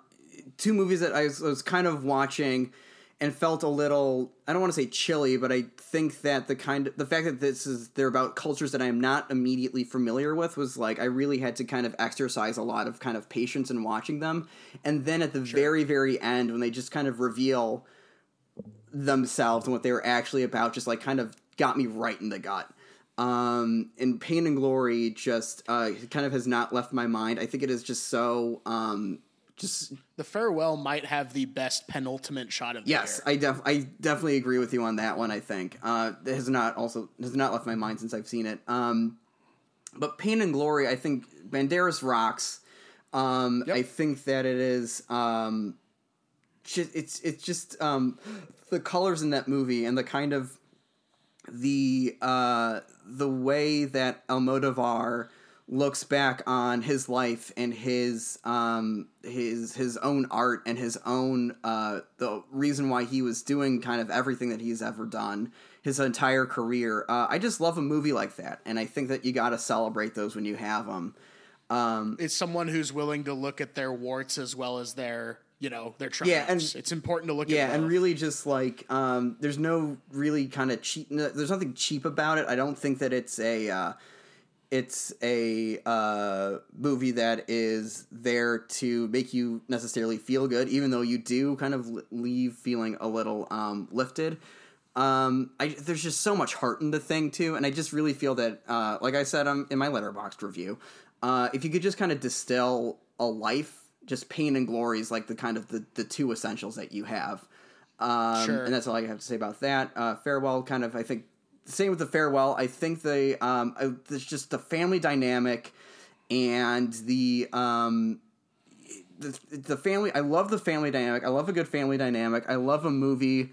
two movies that I was, was kind of watching and felt a little I don't want to say chilly, but I think that the kind of the fact that this is they're about cultures that I am not immediately familiar with was like I really had to kind of exercise a lot of kind of patience in watching them. And then at the very, very end when they just kind of reveal themselves and what they were actually about just like kind of got me right in the gut. Um, and Pain and Glory just uh, kind of has not left my mind. I think it is just so um, just The farewell might have the best penultimate shot of the Yes. I def I definitely agree with you on that one. I think uh, it has not also has not left my mind since I've seen it. Um, but Pain and Glory, I think Banderas rocks. Um, Yep. I think that it is. Um, just, it's it's just um, the colors in that movie and the kind of the uh, the way that Almodovar looks back on his life and his um, his his own art and his own uh, the reason why he was doing kind of everything that he's ever done his entire career. Uh, I just love a movie like that, and I think that you got to celebrate those when you have them. Um, It's someone who's willing to look at their warts as well as their, you know, their triumphs. Yeah, and- it's important to look yeah, at and really just like um, there's no really kind of cheap. There's nothing cheap about it. I don't think that it's a. Uh, it's a uh, movie that is there to make you necessarily feel good, even though you do kind of leave feeling a little um, lifted. Um, I, there's just so much heart in the thing too, and I just really feel that, uh, like I said um, in my letterboxd review, uh, if you could just kind of distill a life, just pain and glory is like the kind of the, the two essentials that you have. Um, Sure. And that's all I have to say about that. Uh, farewell, kind of, I think, same with the farewell. I think the um, uh, there's just the family dynamic and the um, the, the family. I love the family dynamic. I love a good family dynamic. I love a movie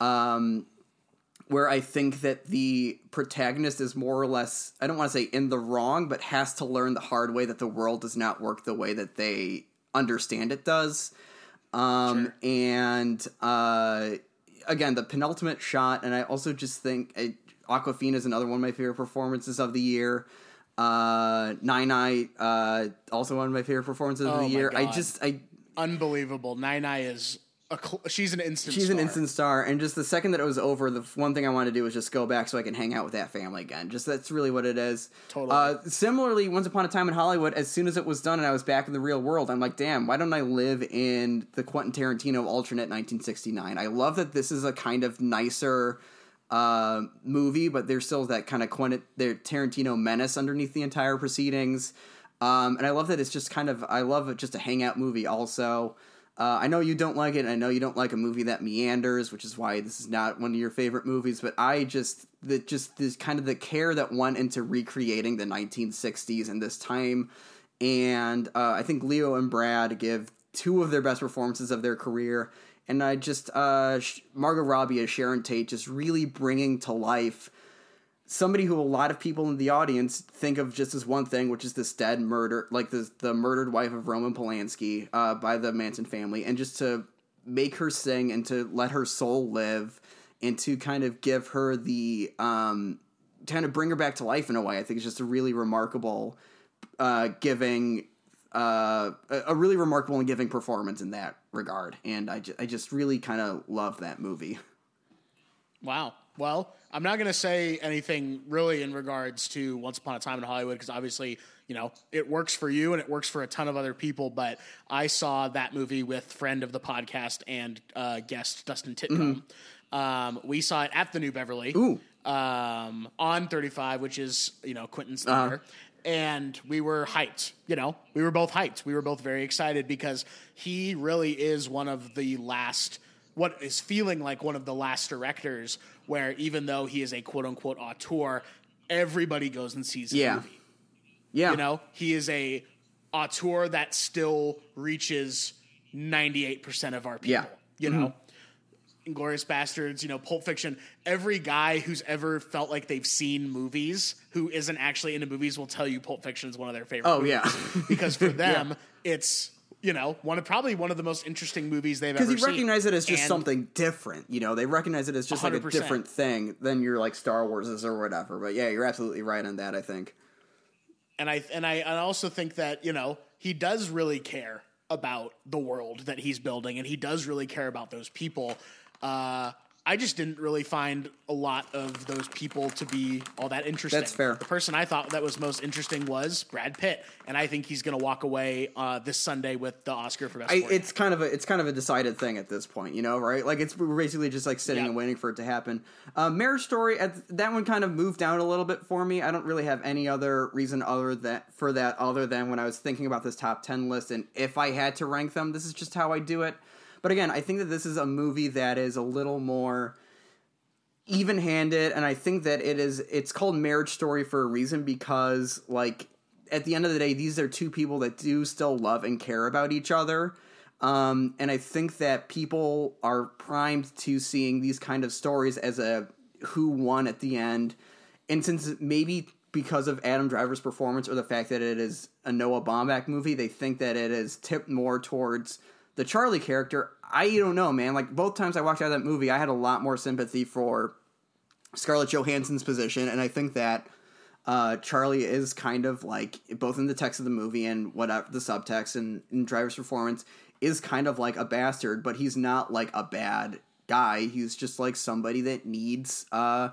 um, where I think that the protagonist is more or less, I don't want to say in the wrong, but has to learn the hard way that the world does not work the way that they understand it does. Um, Sure. And uh, again, the penultimate shot, and I also just think uh, Awkwafina is another one of my favorite performances of the year. Uh, Nai Nai, uh, also one of my favorite performances Oh of the my year. I just, I Unbelievable. Nai Nai is a cl- she's an instant She's an star. instant star, and just the second that it was over, the one thing I wanted to do was just go back so I can hang out with that family again. Just that's really what it is. Totally. Uh, similarly, Once Upon a Time in Hollywood, as soon as it was done and I was back in the real world, I'm like, damn, why don't I live in the Quentin Tarantino alternate 1969? I love that this is a kind of nicer uh, movie, but there's still that kind of Quentin their Tarantino menace underneath the entire proceedings. Um, and I love that it's just kind of I love it just a hangout movie. Also, uh, I know you don't like it. I know you don't like a movie that meanders, which is why this is not one of your favorite movies. But I just the just this kind of the care that went into recreating the 1960s and this time, and uh, I think Leo and Brad give two of their best performances of their career and I just uh, Margot Robbie as Sharon Tate just really bringing to life somebody who a lot of people in the audience think of just as one thing, which is this dead murder, like the the murdered wife of Roman Polanski uh, by the Manson family, and just to make her sing and to let her soul live, and to kind of give her the um, kind of bring her back to life in a way. I think it's just a really remarkable uh, giving. Uh, a really remarkable and giving performance in that regard, and I, ju- I just really kind of love that movie. Wow. Well, I'm not going to say anything really in regards to Once Upon a Time in Hollywood because obviously, you know, it works for you and it works for a ton of other people. But I saw that movie with friend of the podcast and uh, guest Dustin Titcomb. Um, we saw it at the New Beverly Ooh. um, on 35, which is you know Quentin's theater. And we were hyped, you know. We were both hyped. We were both very excited because he really is one of the last, what is feeling like one of the last directors where even though he is a quote unquote auteur, everybody goes and sees his Yeah. movie. Yeah, You know, he is a auteur that still reaches 98% of our people. Yeah. You know, mm-hmm. Inglourious Basterds, you know, Pulp Fiction. Every guy who's ever felt like they've seen movies who isn't actually into movies will tell you Pulp Fiction is one of their favorite Oh, yeah. because for them, it's, you know, one of probably one of the most interesting movies they've ever seen. because you recognize it as just And- something different. You know, they recognize it as just like a different thing than your like Star Wars is or whatever. But yeah, you're absolutely right on that. I think. and I and I, I also think that you know he does really care about the world that he's building, and he does really care about those people. Uh, I just didn't really find a lot of those people to be all that interesting. That's fair. The person I thought that was most interesting was Brad Pitt, and I think he's going to walk away uh, this Sunday with the Oscar for best. I, it's kind of a it's kind of a decided thing at this point, you know, right? Like it's we're basically just like sitting Yeah. and waiting for it to happen. Uh, Marriage Story, that one kind of moved down a little bit for me. I don't really have any other reason other that for that other than when I was thinking about this top ten list, and if I had to rank them, this is just how I do it. But again, I think that this is a movie that is a little more even-handed and i think that it is it's called marriage story for a reason because like at the end of the day these are two people that do still love and care about each other. Um, and i think that people are primed to seeing these kind of stories as a who won at the end. And since maybe because of adam driver's performance or the fact that it is a noah baumbach movie they think that it is tipped more towards the charlie character i don't know man like both times i walked out of that movie i had a lot more sympathy for Scarlett Johansson's position, and I think that uh, Charlie is kind of like both in the text of the movie and whatever the subtext and in Driver's performance is kind of like a bastard, but he's not like a bad guy. He's just like somebody that needs uh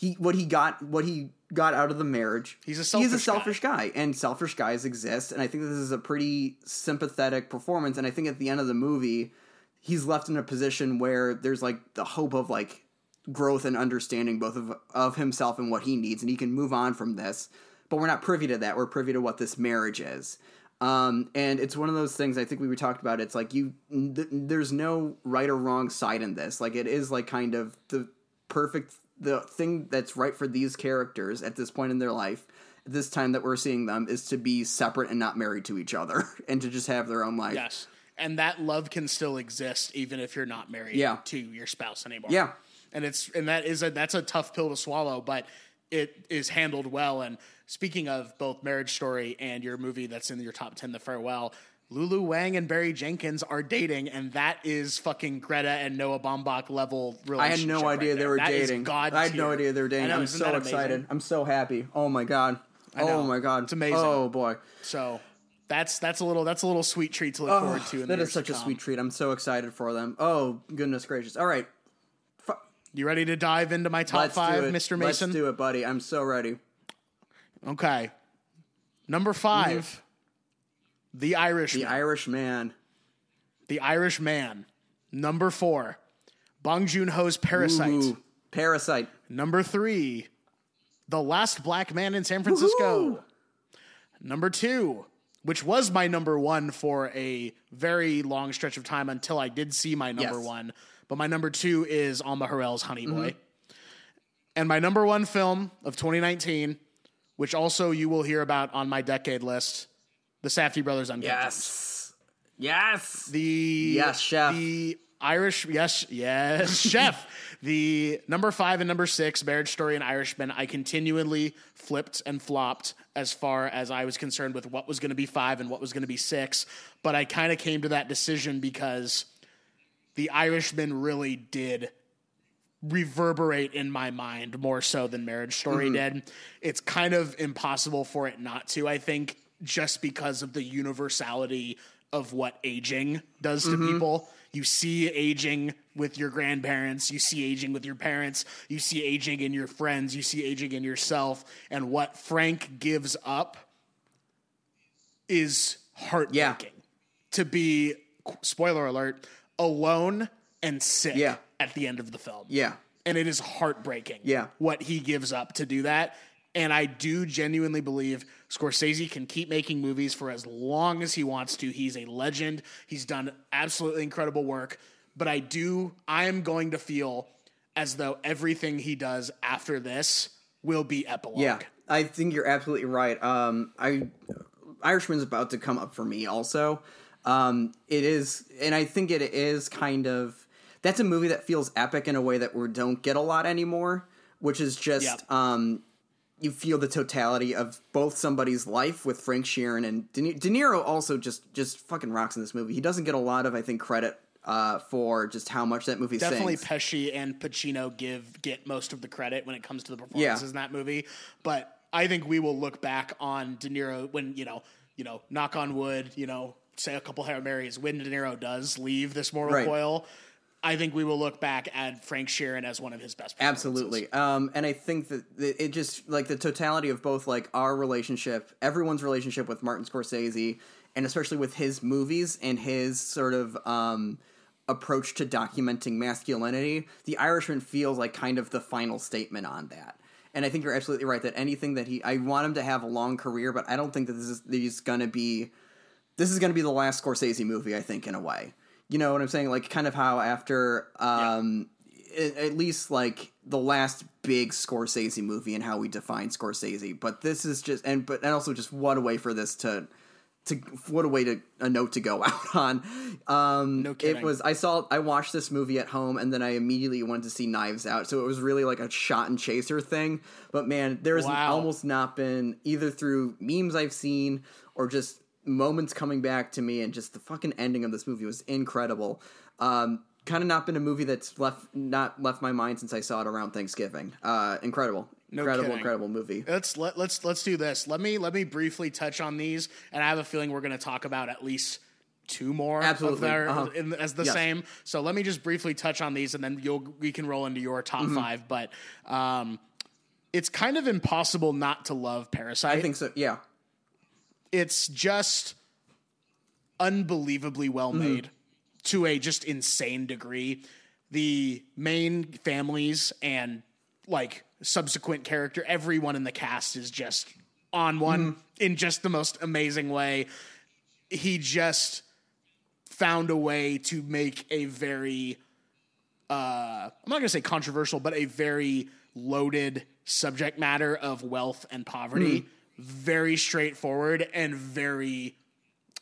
he what he got what he got out of the marriage. He's a selfish he's a selfish selfish guy. and selfish guys exist, and I think this is a pretty sympathetic performance. And I think at the end of the movie, he's left in a position where there's like the hope of like growth and understanding both of of himself and what he needs, and he can move on from this. But we're not privy to that. We're privy to what this marriage is. Um, and it's one of those things I think we talked about. It's like you, th- there's no right or wrong side in this. Like it is like kind of the perfect, the thing that's right for these characters at this point in their life, at this time that we're seeing them, is to be separate and not married to each other, and to just have their own life. yes, and that love can still exist even if you're not married Yeah. to your spouse anymore. Yeah. and it's and that is a that's a tough pill to swallow, but it is handled well. And speaking of both Marriage Story and your movie that's in your top ten, The Farewell, Lulu Wang and Barry Jenkins are dating, and that is fucking Greta and Noah Baumbach level relationship. I had no idea they were That is dating. God I had no idea they were dating. Know, I'm so amazing? excited. I'm so happy. Oh my god. Oh my god. It's amazing. Oh boy. So that's that's a little that's a little sweet treat to look oh, forward to. In the That is such a sweet treat. I'm so excited for them. Oh goodness gracious. All right. You ready to dive into my top Let's five. Mr. Mason? Let's do it, buddy. I'm so ready. Okay. Number 5 The Irishman. The Irish man. The Irish Man. Number four, Bong Joon Ho's Parasite. Ooh, Parasite. Number three, The Last Black Man in San Francisco. Woohoo! Number two, which was my number one for a very long stretch of time until I did see my number Yes. Mm-hmm. one. But my number two is Alma Har'el's Honey Boy. And my number one film of 2019, which also you will hear about on my decade list, The Safdie Brothers Gems. Yes. Yes. The Yes, chef. The Irish, yes, yes, chef. The number five and number six, Marriage Story and Irishman, I continually flipped and flopped as far as I was concerned with what was going to be five and what was going to be six. But I kind of came to that decision because The Irishman really did reverberate in my mind more so than Marriage Story mm-hmm. did. It's kind of impossible for it not to, I think, just because of the universality of what aging does to mm-hmm. people. You see aging with your grandparents, you see aging with your parents, you see aging in your friends, you see aging in yourself, and what Frank gives up is heartbreaking. To be spoiler alert, alone and sick Yeah. at the end of the film Yeah. and it is heartbreaking. Yeah. what he gives up to do that, and I do genuinely believe Scorsese can keep making movies for as long as he wants to. He's a legend. He's done absolutely incredible work, but I do. I am going to feel as though everything he does after this will be epilogue. Yeah, I think you're absolutely right. Um, I Irishman's about to come up for me also. Um, it is, and I think it is kind of that's a movie that feels epic in a way that we don't get a lot anymore, which is just Yep. um, you feel the totality of both somebody's life with Frank Sheeran and De, De Niro. Also, just just fucking rocks in this movie. He doesn't get a lot of, I think, credit uh, for just how much that movie Definitely sings. Pesci and Pacino give get most of the credit when it comes to the performances in that movie. But I think we will look back on De Niro when, you know, you know, knock on wood, you know, say a couple Hail Marys, when De Niro does leave this mortal Right. I think we will look back at Frank Sheeran as one of his best. Absolutely. Um, and I think that it just like the totality of both like our relationship, everyone's relationship with Martin Scorsese, and especially with his movies and his sort of um, approach to documenting masculinity. The Irishman feels like kind of the final statement on that. And I think you're absolutely right that anything that he, I want him to have a long career, but I don't think that this is he's gonna be this is going to be the last Scorsese movie, I think, in a way. You know what I'm saying? Like, kind of how after, um, at, at least like the last big Scorsese movie and how we define Scorsese. But this is just, and but and also just what a way for this to, to what a way to a note to go out on. Um, No It was. I saw. I watched this movie at home, and then I immediately went to see Knives Out. So it was really like a shot and chaser thing. But man, there's Wow. almost not been either through memes I've seen or just moments coming back to me and just the fucking ending of this movie was incredible. Um, kind of not been a movie that's left not left my mind since I saw it around Thanksgiving. Uh, incredible, No incredible, kidding. incredible movie. Let's let, let's let's do this. Let me let me briefly touch on these, and I have a feeling we're going to talk about at least two more Absolutely. their Uh-huh. in, as the Yes. same. So let me just briefly touch on these, and then you'll we can roll into your top Mm-hmm. five. But um, it's kind of impossible not to love Parasite. I think so. Yeah, it's just unbelievably well Mm-hmm. made to a just insane degree. The main families and like subsequent character, everyone in the cast is just on one Mm-hmm. in just the most amazing way. He just found a way to make a very uh, I'm not going to say controversial, but a very loaded subject matter of wealth and poverty. Very straightforward and very,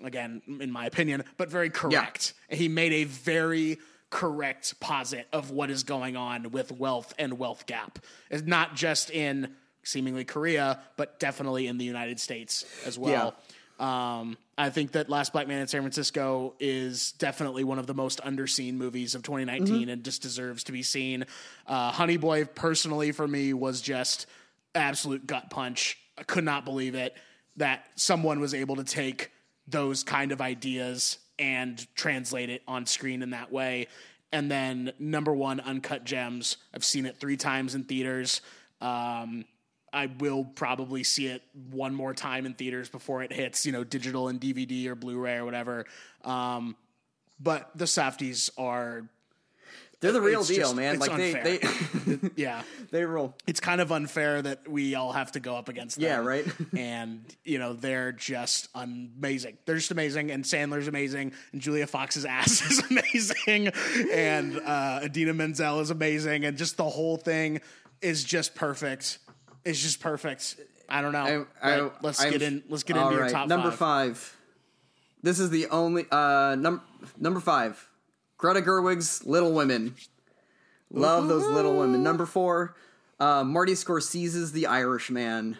again, in my opinion, but very correct. He made a very correct posit of what is going on with wealth and wealth gap. It's not just in seemingly Korea, but definitely in the United States as well. Um, I think that Last Black Man in San Francisco is definitely one of the most underseen movies of 2019 and just deserves to be seen. Uh, Honey Boy, personally, for me, was just absolute gut punch. I could not believe it that someone was able to take those kind of ideas and translate it on screen in that way. And then number one, Uncut Gems. I've seen it three times in theaters. Um, I will probably see it one more time in theaters before it hits, you know, digital and DVD or Blu-ray or whatever. Um, but the Safdies are, they're the real deal, just- man. Like they, they, yeah, they rule. it's kind of unfair that we all have to go up against them. Yeah, right. and you know they're just amazing. They're just amazing, and Sandler's amazing, and Julia Fox's ass is amazing, and uh, Idina Menzel is amazing, and just the whole thing is just perfect. It's just perfect. I don't know. I, I, But let's I'm- get in. Let's get into your top number five. five. This is the only uh num- number five. Greta Gerwig's Little Women. Love those Little Women. Number four, uh, Marty Scorsese's The Irishman.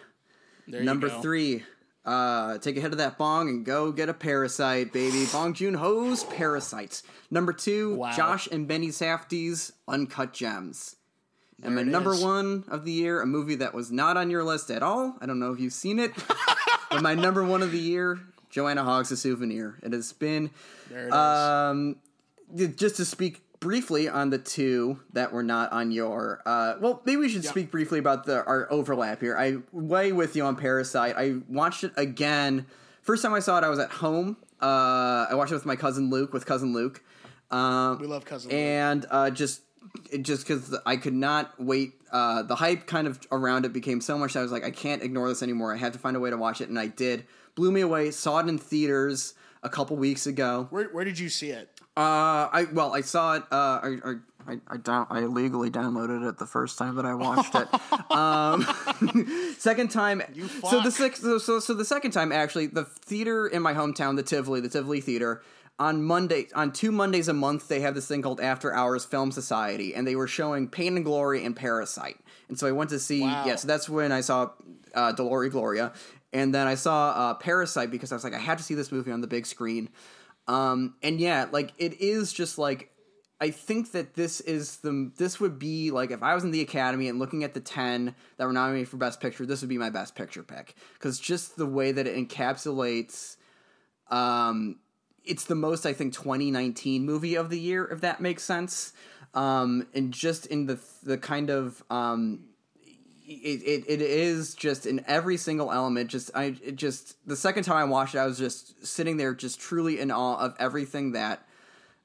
There Number three, uh, take a hit of that bong and go get a parasite, baby. Bong Joon Ho's Parasites. Number two, Wow. Josh and Benny Safdie's Uncut Gems. and my There number is. one of the year, a movie that was not on your list at all. I don't know if you've seen it, but my number one of the year, Joanna Hogg's A Souvenir. It has been There it is. Just to speak briefly on the two that were not on your. Uh, well, maybe we should speak briefly about the our overlap here. I way with you on Parasite. I watched it again. First time I saw it, I was at home. Uh, I watched it with my cousin Luke. With cousin Luke. Um, we love cousin. Luke. and uh, just just because I could not wait. Uh, the hype kind of around it became so much that I was like, I can't ignore this anymore. I had to find a way to watch it, and I did. Blew me away. Saw it in theaters a couple weeks ago. Where where did you see it? Uh, I well, I saw it. Uh, I I I, I, down, I illegally downloaded it the first time that I watched it. um, second time. so the six. So, so so the second time actually, the theater in my hometown, the Tivoli, the Tivoli Theater. On Monday, on two Mondays a month, they have this thing called After Hours Film Society, and they were showing Pain and Glory and Parasite. And so I went to see. Wow. Yeah, so that's when I saw uh, Dolor y Gloria, and then I saw uh, Parasite because I was like, I had to see this movie on the big screen. Um, and yeah, like it is just like I think that this is the this would be like if I was in the Academy and looking at the ten that were nominated for Best Picture, this would be my Best Picture pick. Because just the way that it encapsulates, um, it's the most I think 2019 movie of the year if that makes sense, um, and just in the the kind of um, it, it, it is just in every single element just i it just the second time i watched it i was just sitting there just truly in awe of everything that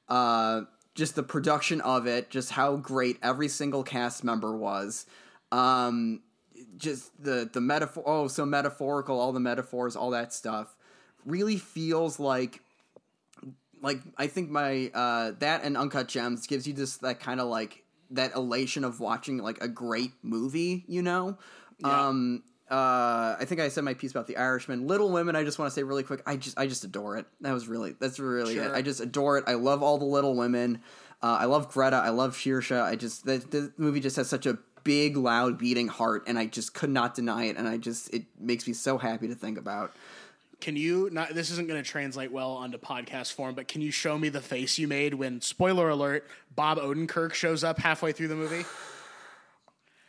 uh just the production of it just how great every single cast member was. Um just the the metaphor oh so metaphorical all the metaphors all that stuff really feels like like I think my uh that and Uncut Gems gives you this that kind of like that elation of watching like a great movie, you know? Yeah. Um uh I think I said my piece about the Irishman. Little Women, I just want to say really quick, I just I just adore it. That was really that's really it. I just adore it. I love all the little women. Uh, I love Greta, I love Saoirse. I just the, the movie just has such a big loud beating heart and I just could not deny it and I just it makes me so happy to think about. Can you not? This isn't going to translate well onto podcast form, but can you show me the face you made when spoiler alert Bob Odenkirk shows up halfway through the movie?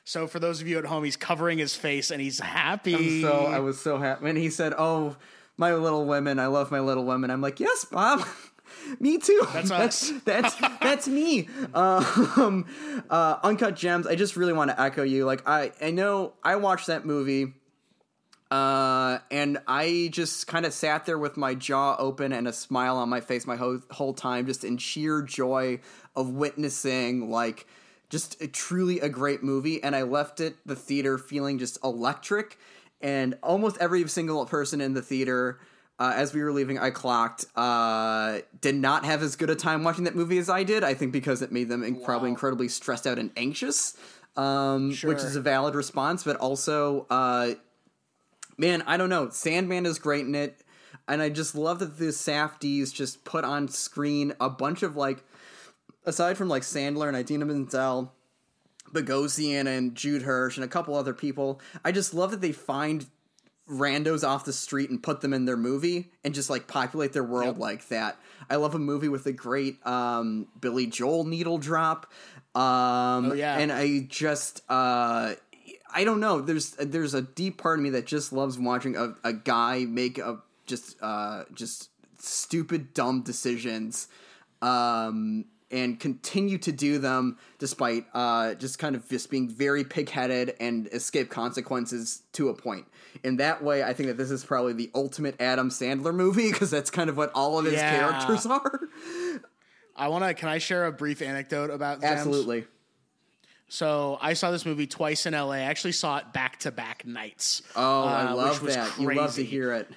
So for those of you at home, he's covering his face and he's happy. So I was so happy when he said, "Oh, my little women, I love my little women." I'm like, "Yes, Bob." me too. That's that's us. that's, that's me. Um, uh, Uncut Gems. I just really want to echo you. Like I, I know I watched that movie, uh, and I just kind of sat there with my jaw open and a smile on my face my whole whole time, just in sheer joy of witnessing like just a, truly a great movie. And I left it the theater feeling just electric, and almost every single person in the theater. Uh, as we were leaving, I clocked. Uh, did not have as good a time watching that movie as I did. I think because it made them in- probably incredibly stressed out and anxious, um, which is a valid response. But also, uh, man, I don't know. Sandman is great in it, and I just love that the Safdies just put on screen a bunch of like, aside from like Sandler and Idina Menzel, Bogosian and Judd Hirsch and a couple other people. I just love that they find randos off the street and put them in their movie and just like populate their world Yep. like that. I love a movie with a great um, Billy Joel needle drop. Um, Oh, yeah. and I just uh, I don't know. There's there's a deep part of me that just loves watching a, a guy make a just uh, just stupid dumb decisions um, and continue to do them despite uh, just kind of just being very pigheaded and escape consequences to a point. In that way, I think that this is probably the ultimate Adam Sandler movie because that's kind of what all of his Yeah. characters are. I want to. Can I share a brief anecdote about? Absolutely. So I saw this movie twice in LA. I actually saw it back to back nights. Oh, I uh, love which was that. You love to hear it.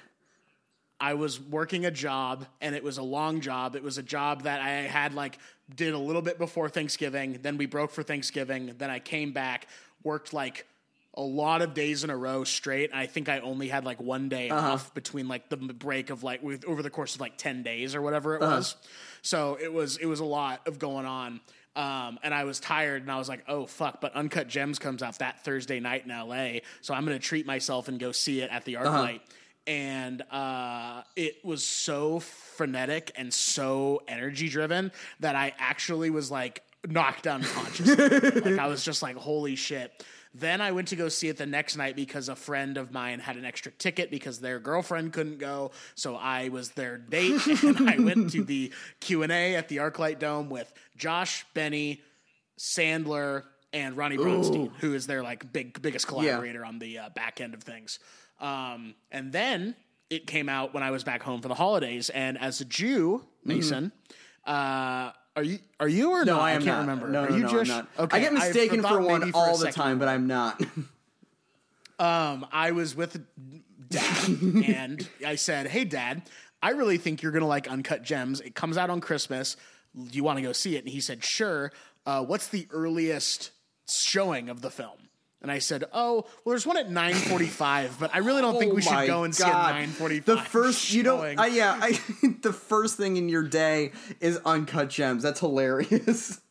I was working a job and it was a long job. It was a job that I had like did a little bit before Thanksgiving, then we broke for Thanksgiving, then I came back, worked like a lot of days in a row straight. I think I only had like one day Uh-huh. off between like the break of like with, over the course of like 10 days or whatever Uh-huh. it was. So it was it was a lot of going on. Um, and I was tired and I was like, oh fuck, but Uncut Gems comes out that Thursday night in LA. So I'm gonna treat myself and go see it at the Uh-huh. ArcLight. And uh, it was so frenetic and so energy driven that I actually was like knocked unconscious. like I was just like, holy shit. Then I went to go see it the next night because a friend of mine had an extra ticket because their girlfriend couldn't go. So I was their date, and I went to the Q and A at the ArcLight Dome with Josh, Benny, Sandler, and Ronnie Bronstein, who is their like big biggest collaborator on the uh, back end of things. Um, and then it came out when I was back home for the holidays, and as a Jew, Mason. Uh, are you are you or No, not? I am can't not. remember. No, are no, you no, Jewish? I'm not. Okay, I get mistaken for one for all the time, but. I'm not. Um, I was with dad and I said, Hey dad, I really think you're gonna like Uncut Gems. It comes out on Christmas. Do you want to go see it? And he said, Sure. Uh, what's the earliest showing of the film? And I said, "Oh, well, there's one at 9:45, but I really don't think Oh we should go and see it at 9:45." The first you don't. Uh, yeah, I, the first thing in your day is uncut gems. That's hilarious.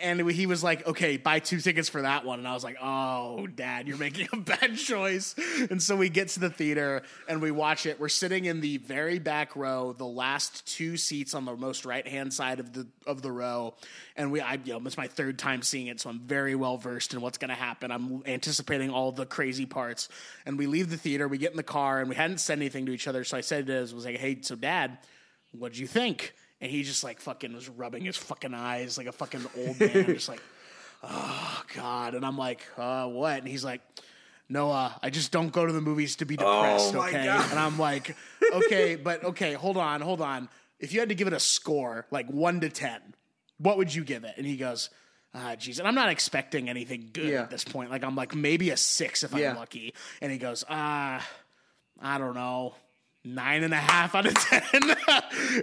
and he was like, "Okay, buy two tickets for that one." And I was like, "Oh, Dad, you're making a bad choice." And so we get to the theater and we watch it. We're sitting in the very back row, the last two seats on the most right hand side of the of the row. And we, I, you know, it's my third time seeing it, so I'm very well versed in what's going to happen. I'm anticipating all the crazy parts. And we leave the theater, we get in the car, and we hadn't said anything to each other. So I said to his, was like, "Hey, so Dad, what'd you think?" And he just like fucking was rubbing his fucking eyes like a fucking old man, just like, oh god. And I'm like, uh, what? And he's like, Noah, I just don't go to the movies to be depressed, Oh okay? God. And I'm like, okay, but okay, hold on, hold on. If you had to give it a score, like one to ten, what would you give it? And he goes, ah, jeez. And I'm not expecting anything good Yeah. at this point. Like I'm like maybe a six if Yeah. I'm lucky. And he goes, ah, I don't know. Nine and a half out of ten.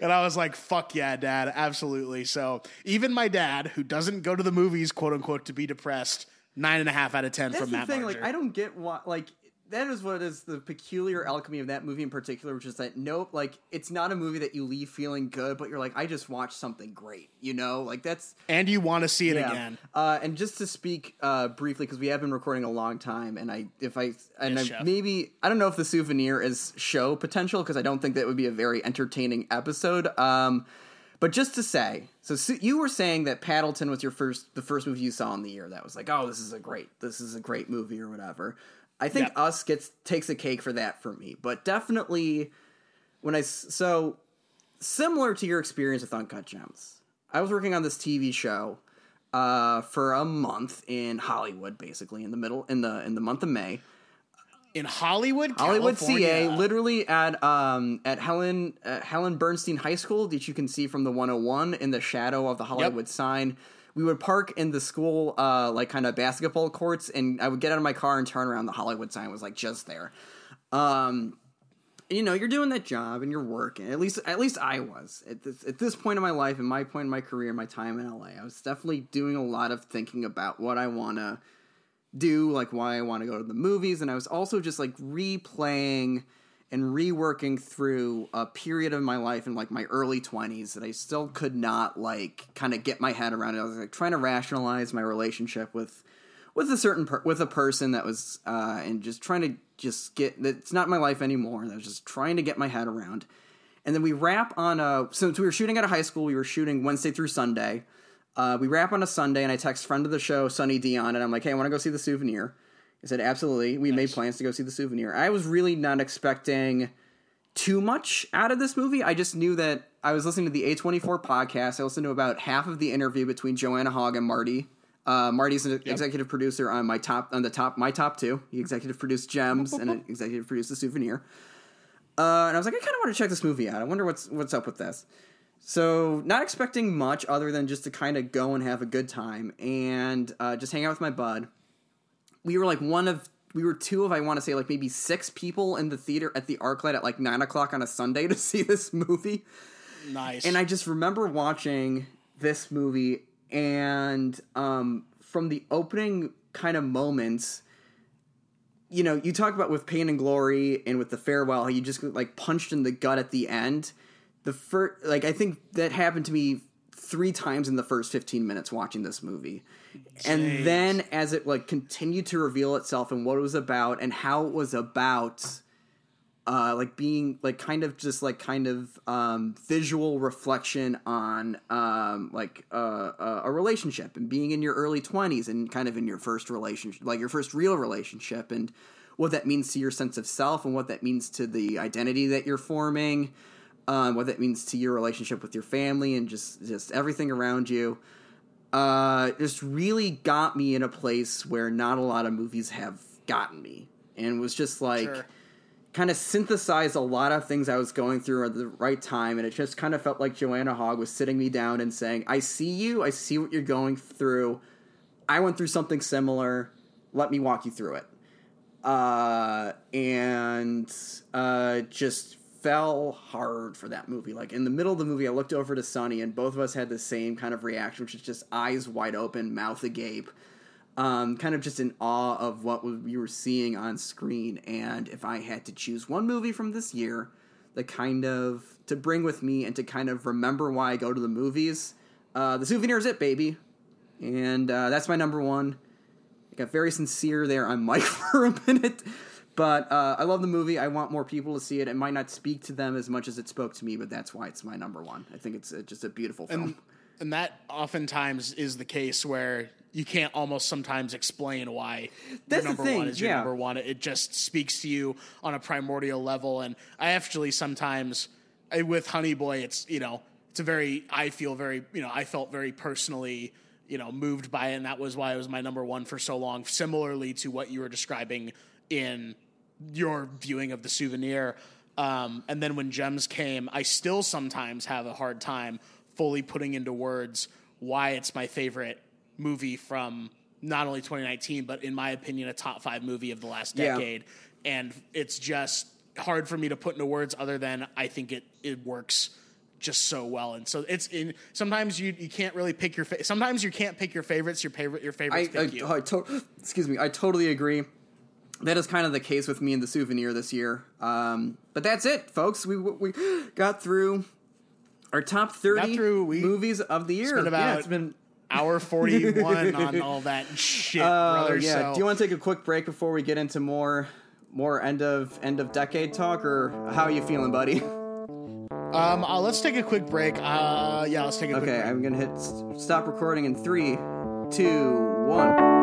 and I was like, fuck yeah, dad, absolutely. So even my dad, who doesn't go to the movies, quote unquote, to be depressed, nine and a half out of ten That's from the Matt thing. Marger. Like, I don't get why. Like, that is what is the peculiar alchemy of that movie in particular, which is that nope, like, it's not a movie that you leave feeling good, but you're like, I just watched something great. You know, like that's and you want to see it Yeah. again. Uh, and just to speak uh, briefly, because we have been recording a long time, and I, if I, and Yes, I, maybe I don't know if the souvenir is show potential because I don't think that would be a very entertaining episode. Um, but just to say, so Su- you were saying that Paddleton was your first, the first movie you saw in the year that was like, oh, this is a great, this is a great movie or whatever. I think Yep. Us gets takes a cake for that for me, but definitely when I so similar to your experience with Uncut Gems. I was working on this TV show uh, for a month in Hollywood, basically in the middle in the in the month of May. In Hollywood, Hollywood, California, CA, literally at um at Helen at Helen Bernstein High School, that you can see from the 101 in the shadow of the Hollywood sign. We would park in the school uh like kind of basketball courts, and I would get out of my car and turn around. The Hollywood sign was like just there. Um, you know, you're doing that job and you're working. At least, at least I was at this at this point in my life, and my point in my career, my time in LA. I was definitely doing a lot of thinking about what I want to do, like why I want to go to the movies, and I was also just like replaying and reworking through a period of my life in like my early 20s that I still could not like kind of get my head around it. I was like trying to rationalize my relationship with with a certain per- with a person that was uh and just trying to just get that's not my life anymore. And I was just trying to get my head around. And then we wrap on a since we were shooting at a high school, we were shooting Wednesday through Sunday. Uh, we wrap on a Sunday, and I text friend of the show, Sunny Dion, and I'm like, "Hey, I want to go see the souvenir." He said, "Absolutely." We made plans to go see the souvenir. I was really not expecting too much out of this movie. I just knew that I was listening to the A24 podcast. I listened to about half of the interview between Joanna Hogg and Marty. Uh, Marty's an executive producer on my top on the top my top two. He executive produced Gems and executive produced the souvenir. Uh, and I was like, I kind of want to check this movie out. I wonder what's what's up with this. So, not expecting much other than just to kind of go and have a good time and uh, just hang out with my bud. We were like one of, we were two of, I want to say, like maybe six people in the theater at the ArcLight at like nine o'clock on a Sunday to see this movie. nice. And I just remember watching this movie, and um, from the opening kind of moments, you know, you talk about with Pain and Glory and with the farewell, you just like punched in the gut at the end. The first, like, I think that happened to me three times in the first 15 minutes watching this movie. And then as it like continued to reveal itself and what it was about and how it was about uh, like being like kind of just like kind of um, visual reflection on um, like uh, uh, a relationship and being in your early 20s and kind of in your first relationship like your first real relationship and what that means to your sense of self and what that means to the identity that you're forming um, what that means to your relationship with your family and just just everything around you uh, just really got me in a place where not a lot of movies have gotten me and was just like Sure. kind of synthesized a lot of things I was going through at the right time, and it just kind of felt like Joanna Hogg was sitting me down and saying, "I see you. I see what you're going through. I went through something similar. Let me walk you through it." Uh, and uh, just fell hard for that movie. Like in the middle of the movie, I looked over to Sonny, and both of us had the same kind of reaction, which is just eyes wide open, mouth agape um, kind of just in awe of what we were seeing on screen. And if I had to choose one movie from this year the kind of to bring with me and to kind of remember why I go to the movies, uh, the souvenir is it, baby. And uh, that's my number one. I got very sincere there on mic for a minute. But uh, I love the movie. I want more people to see it. It might not speak to them as much as it spoke to me, but that's why it's my number one. I think it's uh, just a beautiful film. and and that oftentimes is the case where you can't almost sometimes explain why That's number thing, one is your yeah. number one. It just speaks to you on a primordial level. And I actually sometimes I, with Honey Boy, it's you know it's a very I feel very you know I felt very personally you know moved by it, and that was why it was my number one for so long. Similarly to what you were describing in your viewing of the souvenir. Um, and then when Gems came, I still sometimes have a hard time fully putting into words why it's my favorite movie from not only 2019, but in my opinion, a top five movie of the last Yeah. decade. And it's just hard for me to put into words other than I think it, it works just so well. And so it's in sometimes you, you can't really pick your fa- sometimes you can't pick your favorites. Your favorite your favorites I. I, I to- excuse me. I totally agree. That is kind of the case with me and the souvenir this year. Um, but that's it, folks. We we got through our top thirty through- movies of the year. yeah, it's been. Hour 41 on all that shit, Oh brother. yeah. So Do you want to take a quick break before we get into more more end of end of decade talk, or how are you feeling, buddy? Um, uh, let's take a quick break. Uh, yeah, let's take a quick Okay, break. I'm gonna hit s- stop recording in three, two, one.